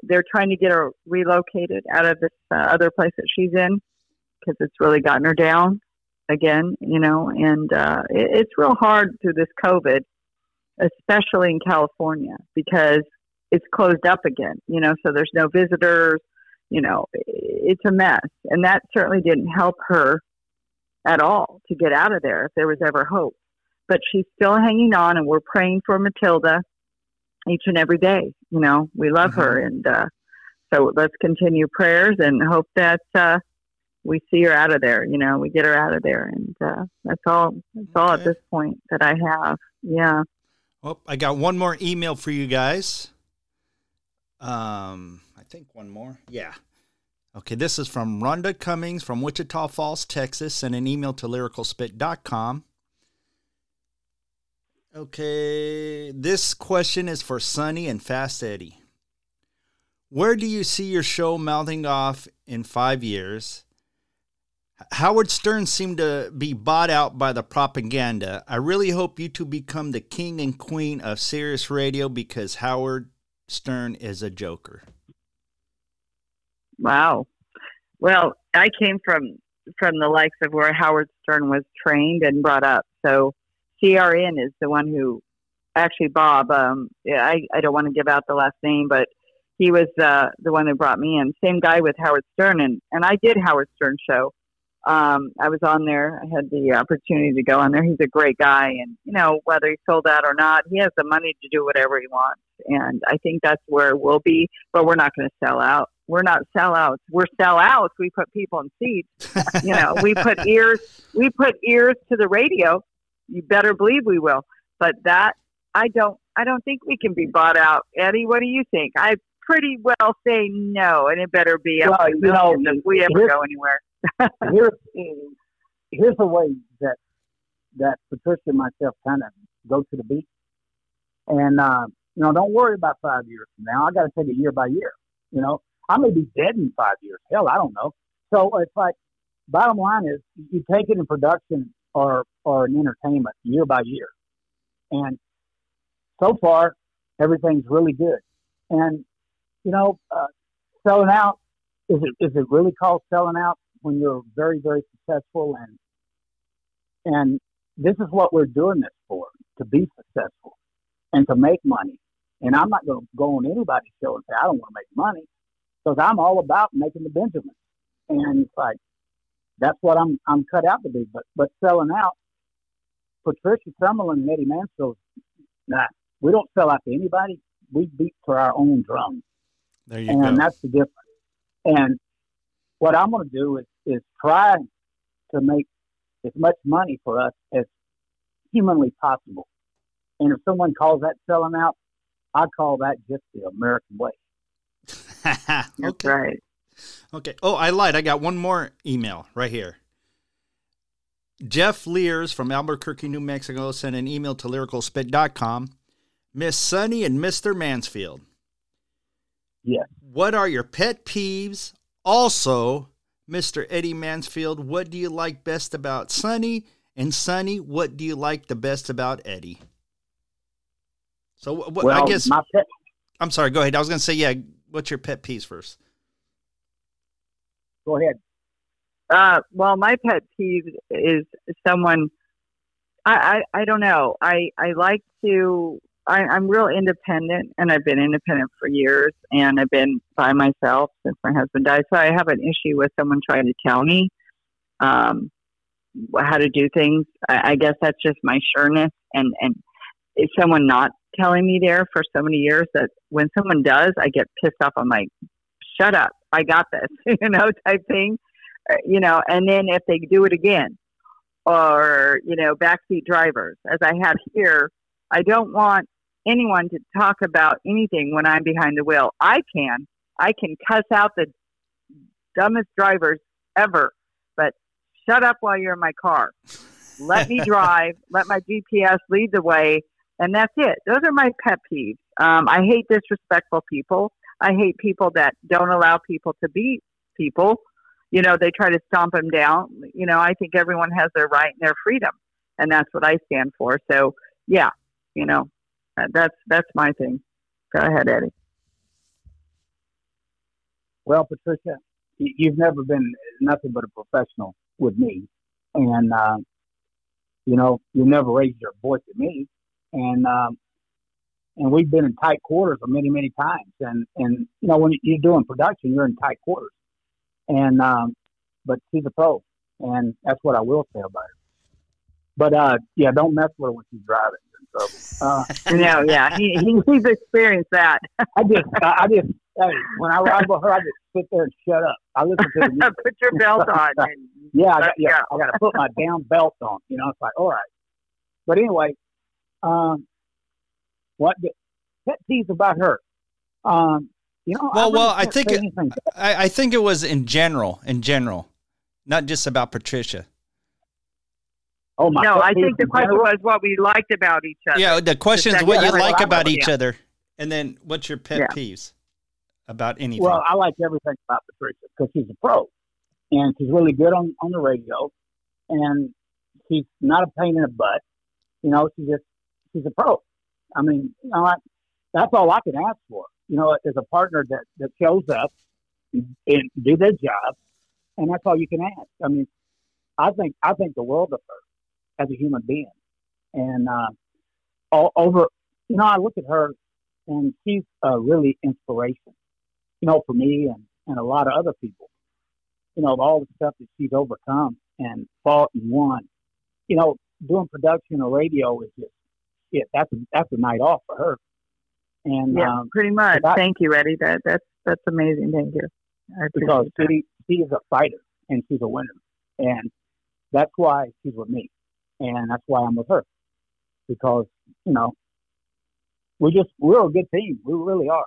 They're trying to get her relocated out of this uh, other place that she's in because it's really gotten her down again, you know, and uh, it, it's real hard through this COVID, especially in California, because it's closed up again, you know, so there's no visitors, you know, it's a mess. And that certainly didn't help her at all to get out of there if there was ever hope. But she's still hanging on, and we're praying for Matilda each and every day. You know, we love mm-hmm. her, and uh, so let's continue prayers and hope that uh, we see her out of there. You know, we get her out of there, and uh, that's all. That's okay. all at this point that I have. Yeah. Well, I got one more email for you guys. Um, I think one more. Yeah. Okay, this is from Rhonda Cummings from Wichita Falls, Texas. Send an email to lyricalspit.com. Okay, this question is for Sunny and Fast Eddie. Where do you see your show mouthing off in five years? Howard Stern seemed to be bought out by the propaganda. I really hope you two become the king and queen of Sirius Radio because Howard Stern is a joker. Wow. Well, I came from from the likes of where Howard Stern was trained and brought up. So CRN is the one who actually Bob. Um, I I don't want to give out the last name, but he was uh, the one that brought me in. Same guy with Howard Stern, and and I did Howard Stern show um, I was on there. I had the opportunity to go on there. He's a great guy, and you know whether he sold out or not, he has the money to do whatever he wants. And I think that's where we'll be. But we're not going to sell out. We're not sellouts. We're sellouts. We put people in seats. you know, we put ears. We put ears to the radio. You better believe we will. But that I don't. I don't think we can be bought out. Eddie, what do you think? I pretty well say no, and it better be well, to you know, if we ever go anywhere here's here's a way that that Patricia and myself kind of go to the beat. And uh, you know, don't worry about five years from now. I got to take it year by year. You know, I may be dead in five years. Hell, I don't know. So it's like, bottom line is, you take it in production or are an entertainment year by year. And so far, everything's really good. And you know, uh, selling out is it is it really called selling out? when you're very, very successful and and this is what we're doing this for, to be successful and to make money. And I'm not going to go on anybody's show and say, I don't want to make money because I'm all about making the Benjamins. And it's like, that's what I'm, I'm cut out to be. But, but selling out, Patricia Summerlin and Eddie Mansfield, nah, we don't sell out to anybody. We beat to our own drum. There you and go. And that's the difference. And what I'm going to do is is try to make as much money for us as humanly possible. And if someone calls that selling out, I call that just the American way. okay. That's right. Okay. Oh, I lied. I got one more email right here. Jeff Lears from Albuquerque, New Mexico sent an email to lyricalspit.com. Miss Sunny and Mr. Mansfield. Yes. What are your pet peeves? Also, Mr. Eddie Mansfield, what do you like best about Sunny? And Sunny, what do you like the best about Eddie? So, what, well, I guess. Pet, I'm sorry, go ahead. I was going to say, yeah, what's your pet peeves first? Go ahead. Uh, well, my pet peeve is someone. I, I, I don't know. I, I like to I, I'm real independent, and I've been independent for years, and I've been by myself since my husband died. So I have an issue with someone trying to tell me um, how to do things. I, I guess that's just my sureness, and and is someone not telling me there for so many years that when someone does, I get pissed off. I'm like, shut up, I got this, you know, type thing, uh, you know. And then if they do it again, or you know, backseat drivers, as I have here. I don't want anyone to talk about anything when I'm behind the wheel. I can. I can cuss out the dumbest drivers ever, but shut up while you're in my car. let me drive, let my GPS lead the way, and that's it. Those are my pet peeves. Um, I hate disrespectful people. I hate people that don't allow people to be people. You know, they try to stomp them down. You know, I think everyone has their right and their freedom, and that's what I stand for. So, yeah, you know, uh, that's that's my thing. Go ahead, Eddie. Well, Patricia, you've never been nothing but a professional with me, and uh, you know you never raised your voice at me, and um, and we've been in tight quarters a many many times, and and you know when you're doing production, you're in tight quarters, and um, but she's a pro, and that's what I will say about her. But uh, yeah, don't mess with her when she's driving. Trouble. Uh, No, yeah, he, he, he's experienced that. I just, I I just, hey, when I ride with her, I just sit there and shut up. I listen to the music. Put your belt on. And, Yeah, I got, yeah, go. I got to put my damn belt on. You know, it's like, all right. But anyway, um, what the pet peeves about her? Um, you know, Well, really well, I think it- I, I think it was in general, in general, not just about Patricia. Oh my! no, I think the question was what we liked about each other. Yeah, the question is second what you like about each other, and then what's your pet Yeah. peeves about anything. Well, I like everything about Patricia because she's a pro, and she's really good on on the radio, and she's not a pain in the butt. You know, she's just she's a pro. I mean, you know, I, that's all I can ask for. You know, is a partner that that shows up and, do their job, and that's all you can ask. I mean, I think I think the world of her as a human being, and uh, all over. You know, I look at her, and she's a really inspiration you know, for me and, and a lot of other people, you know, all the stuff that she's overcome and fought and won. You know, doing production or radio is just it. That's a, that's a night off for her. And Yeah, um, pretty much. that- Thank you, Eddie. That that's that's amazing. Thank you. I because appreciate she she is a fighter and she's a winner, and that's why she's with me, and that's why I'm with her, because you know, we just we're a good team. We really are.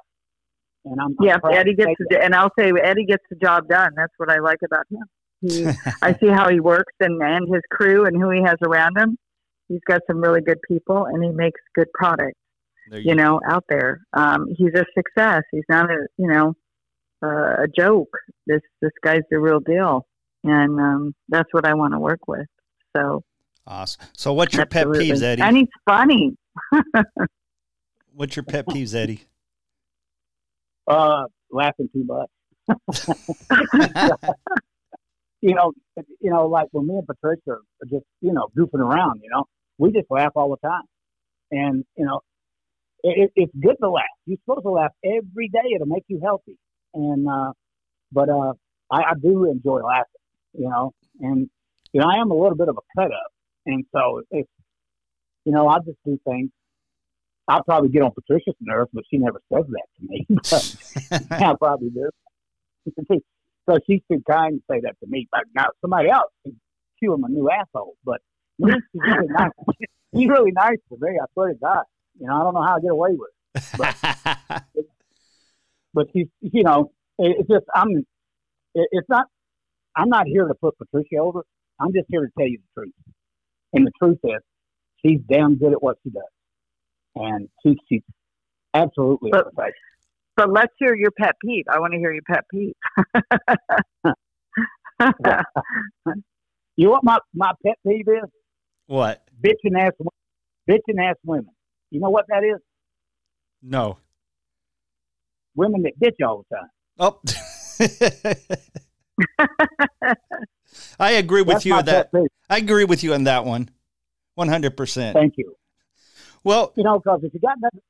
And I'm. Yeah, I'm proud Eddie gets that. the, and I'll say Eddie gets the job done. That's what I like about him. He, I see how he works and and his crew and who he has around him. He's got some really good people and he makes good products There you know, out there. Um, he's a success. He's not a, you know, uh, a joke. This this guy's the real deal, and um, that's what I want to work with. So Awesome. So, what's your absolutely. pet peeves, Eddie? And he's funny. What's your pet peeves, Eddie? Uh, laughing too much. you know, you know, like when me and Patricia are just, you know, goofing around, you know, we just laugh all the time. And, you know, it, it's good to laugh. You're supposed to laugh every day. It'll make you healthy. And, uh, but, uh, I, I do enjoy laughing, you know, and, you know, I am a little bit of a cut up. And so it's, you know, I just do things. I'll probably get on Patricia's nerves, but she never says that to me. But I probably do. so she's too kind to say that to me. But now somebody else can cue him a new asshole. But me, she's really nice. She's really nice to me. I swear to God. You know, I don't know how I get away with it. But she's, you know, it, it's just I'm. It, it's not. I'm not here to put Patricia over. I'm just here to tell you the truth. And the truth is, she's damn good at what she does, and she, she's absolutely But- a. But let's hear your pet peeve. I want to hear your pet peeve. You know what my, my pet peeve is? What? Bitching ass, bitching ass women. You know what that is? No. Women that bitch all the time. Oh. I agree with That's you on that. I agree with you on that one. 100%. Thank you. Well, You know, because if you got nothing,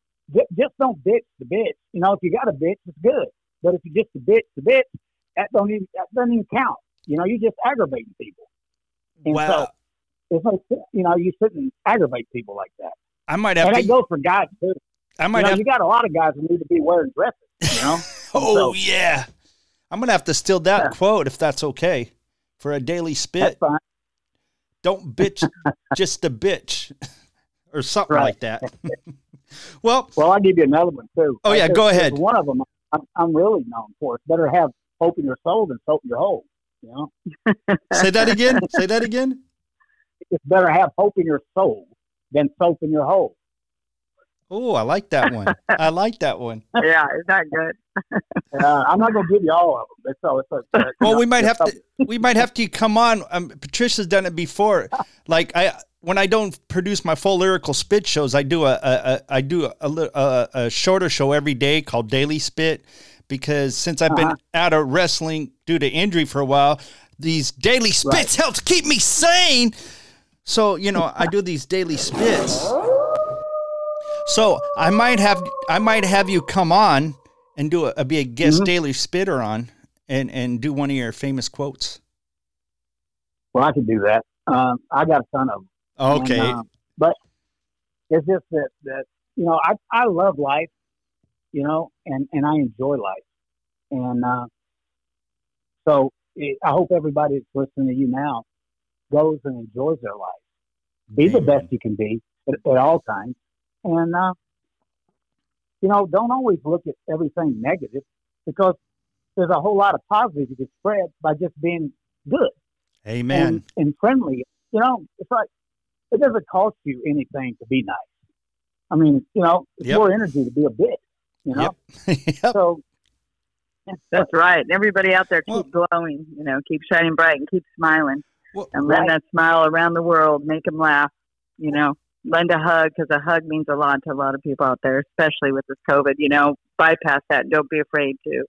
just don't bitch the bitch. You know, if you got a bitch, it's good. But if you just a bitch the bitch, that don't even that doesn't even count. You know, you're just aggravating people. And wow. so it's like you know, you shouldn't aggravate people like that. I might have And that to. goes for guys too. I You might know, have. you got a lot of guys who need to be wearing dresses. You know, Oh so- yeah. I'm gonna have to steal that Yeah. quote if that's okay for a daily that's spit. fine. Don't bitch, just a bitch, or something Right. like that. well, Well, I'll give you another one too. Oh, yeah, go ahead. One of them I'm, I'm really known for. It's better have hope in your soul than soap in your hole. You know, say that again. Say that again. It's better to have hope in your soul than soap in your hole. Oh, I like that one. I like that one. yeah, is that good? Uh, I'm not going to give you all of them. It's, so it's, uh, Well, know, we might it's have to. We might have to come on. Um, Patricia's done it before. Like I, when I don't produce my full lyrical spit shows, I do a, a, a I do a, a, a, a shorter show every day called Daily Spit, because since I've been Uh-huh. out of wrestling due to injury for a while, these daily spits help to keep me sane. So you know, I do these daily spits. So I might have I might have you come on and do a be a guest Mhm. daily spitter on and and do one of your famous quotes. Well, I could do that. Um, I got a ton of them. Okay. And, uh, but it's just that, that you know, I, I love life, you know, and, and I enjoy life. And uh, so it, I hope everybody that's listening to you now goes and enjoys their life. Be the best you can be at, at all times. And, uh, you know, don't always look at everything negative because there's a whole lot of positive you can spread by just being good Amen. and, and friendly. You know, it's like it doesn't cost you anything to be nice. I mean, you know, it's Yep. more energy to be a bitch. You know, Yep. so That's right. Everybody out there, Well- keep glowing. You know, keep shining bright and keep smiling, Well, and lend Right. that smile around the world. Make them laugh. You know, lend a hug because a hug means a lot to a lot of people out there, especially with this COVID. You know, bypass that. Don't be afraid to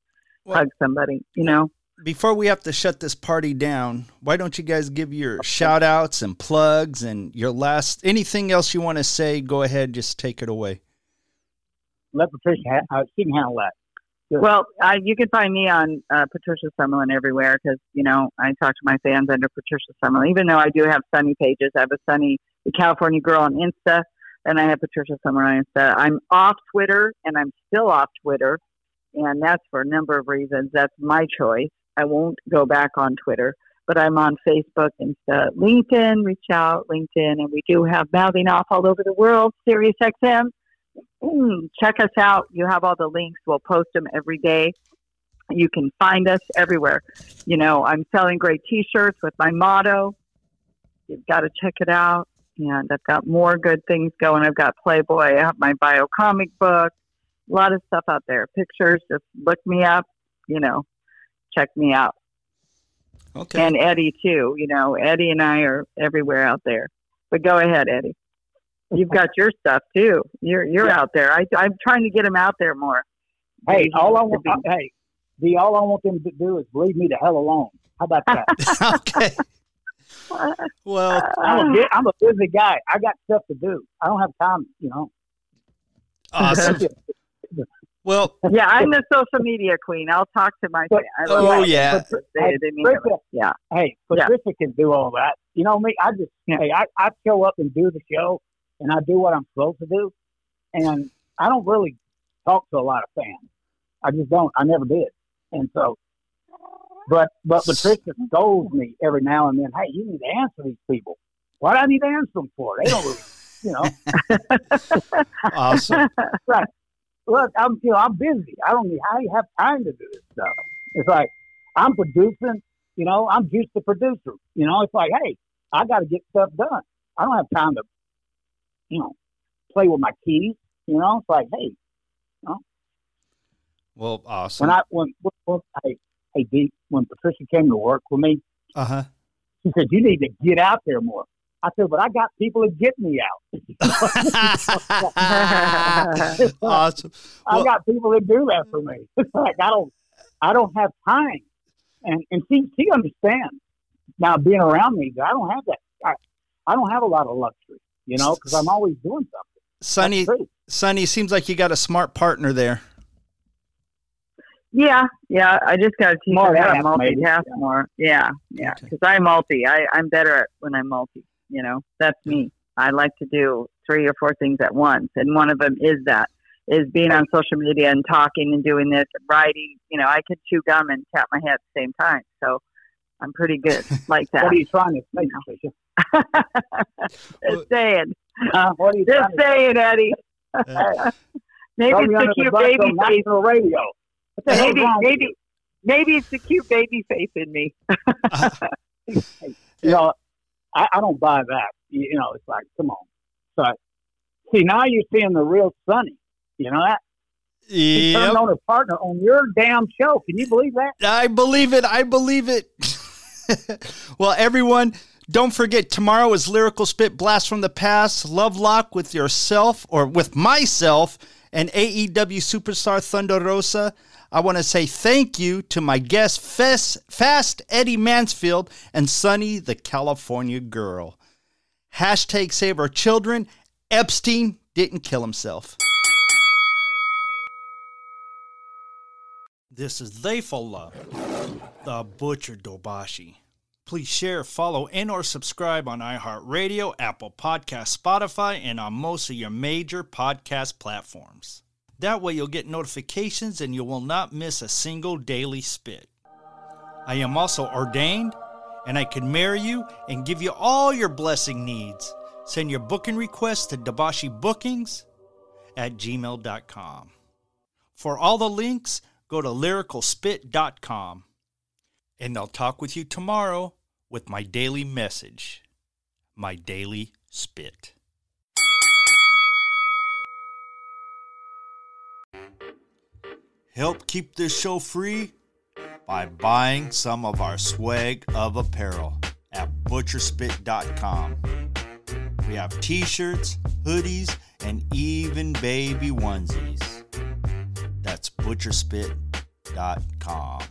Well- hug somebody. You know. before we have to shut this party down, why don't you guys give your shout outs and plugs and your last anything else you want to say? Go ahead, just take it away. let Patricia, ha- uh, she can handle that. Well, you can find me on uh, Patricia Summerlin everywhere because you know I talk to my fans under Patricia Summerlin. Even though I do have Sunny pages, I have a Sunny, the California Girl on Insta, and I have Patricia Summerlin on Insta. I'm off Twitter, and I'm still off Twitter, and that's for a number of reasons. That's my choice. I won't go back on Twitter, but I'm on Facebook, Insta, LinkedIn. Reach out, LinkedIn, and we do have mouthing off all over the world. Sirius XM. Mm, check us out. You have all the links. We'll post them every day. You can find us everywhere. You know, I'm selling great T-shirts with my motto. You've got to check it out. And I've got more good things going. I've got Playboy. I have my bio comic book. A lot of stuff out there. Pictures. Just look me up. You know, check me out. Okay. And Eddie too. You know, Eddie and I are everywhere out there. But go ahead, Eddie. You've got your stuff too. You're you're Yeah. out there. I, I'm trying to get them out there more. Hey, Easy all I want, be. uh, hey, the all I want them to do is leave me the hell alone. How about that? okay. Well, I'm a, bu- I'm a busy guy. I got stuff to do. I don't have time. You know. awesome. Well, yeah, I'm the social media queen. I'll talk to my But- I oh it. yeah. They, Hey, they mean. Patricia, Yeah. Hey, Yeah. Patricia can do all that. You know me. I just Yeah. hey, I, I show up and do the show, and I do what I'm supposed to do, and I don't really talk to a lot of fans. I just don't. I never did, and so. But but Patricia scolds me every now and then. Hey, you need to answer these people. What do I need to answer them for? They don't really, you know. Awesome. Look, I'm you know I'm busy. I don't need. How you have time to do this stuff? It's like I'm producing. You know, I'm just the producer. You know, it's like, hey, I got to get stuff done. I don't have time to, you know, play with my keys. You know, it's like, hey, Well, awesome. when I when, when, when hey hey D, when Patricia came to work with me, Uh huh. she said you need to get out there more. I said, but I got people to get me out. awesome. I got people that do that for me. It's like I don't, I don't have time, and and she she understands now being around me. that I don't have that. I, I don't have a lot of luxury, you know, because I'm always doing something. Sunny, That's. Sunny, seems like you got a smart partner there. Yeah, yeah. I just got to teach More how to half, maybe. multitask more. Yeah, yeah. Okay. Because I multi. I I'm better at when I'm multi. You know, that's me. I like to do three or four things at once, and one of them is that is being on social media and talking and doing this and writing. You know, I could chew gum and tap my head at the same time. So I'm pretty good like that. What are you trying to say, Patricia? Just saying. Uh, what are you Just trying to saying, Eddie. Uh, Maybe it's the under the cute baby face. national radio. What the Maybe, maybe, maybe it's the cute baby face in me. you? You know, I, I don't buy that. You, you know, it's like, come on. So, see, now you're seeing the real Sunny. You know that? He Yep. turned on his partner on your damn show. Can you believe that? I believe it. I believe it. well, everyone, don't forget tomorrow is Lyrical Spit Blast from the Past, Love Lock with yourself or with myself and AEW superstar Thunder Rosa. I want to say thank you to my guest, Fest, Fast Eddie Mansfield and Sunny the California Girl. Hashtag save our children. Epstein didn't kill himself. This is They For Love, the Butcher Dobashi. Please share, follow, and or subscribe on iHeartRadio, Apple Podcast, Spotify, and on most of your major podcast platforms. That way you'll get notifications and you will not miss a single daily spit. I am also ordained and I can marry you and give you all your blessing needs. Send your booking requests to Dabashi Bookings at gmail.com. For all the links, go to lyricalspit.com. And I'll talk with you tomorrow with my daily message, my daily spit. Help keep this show free by buying some of our swag of apparel at butcherspit.com. We have t shirts, hoodies, and even baby onesies. That's butcherspit.com.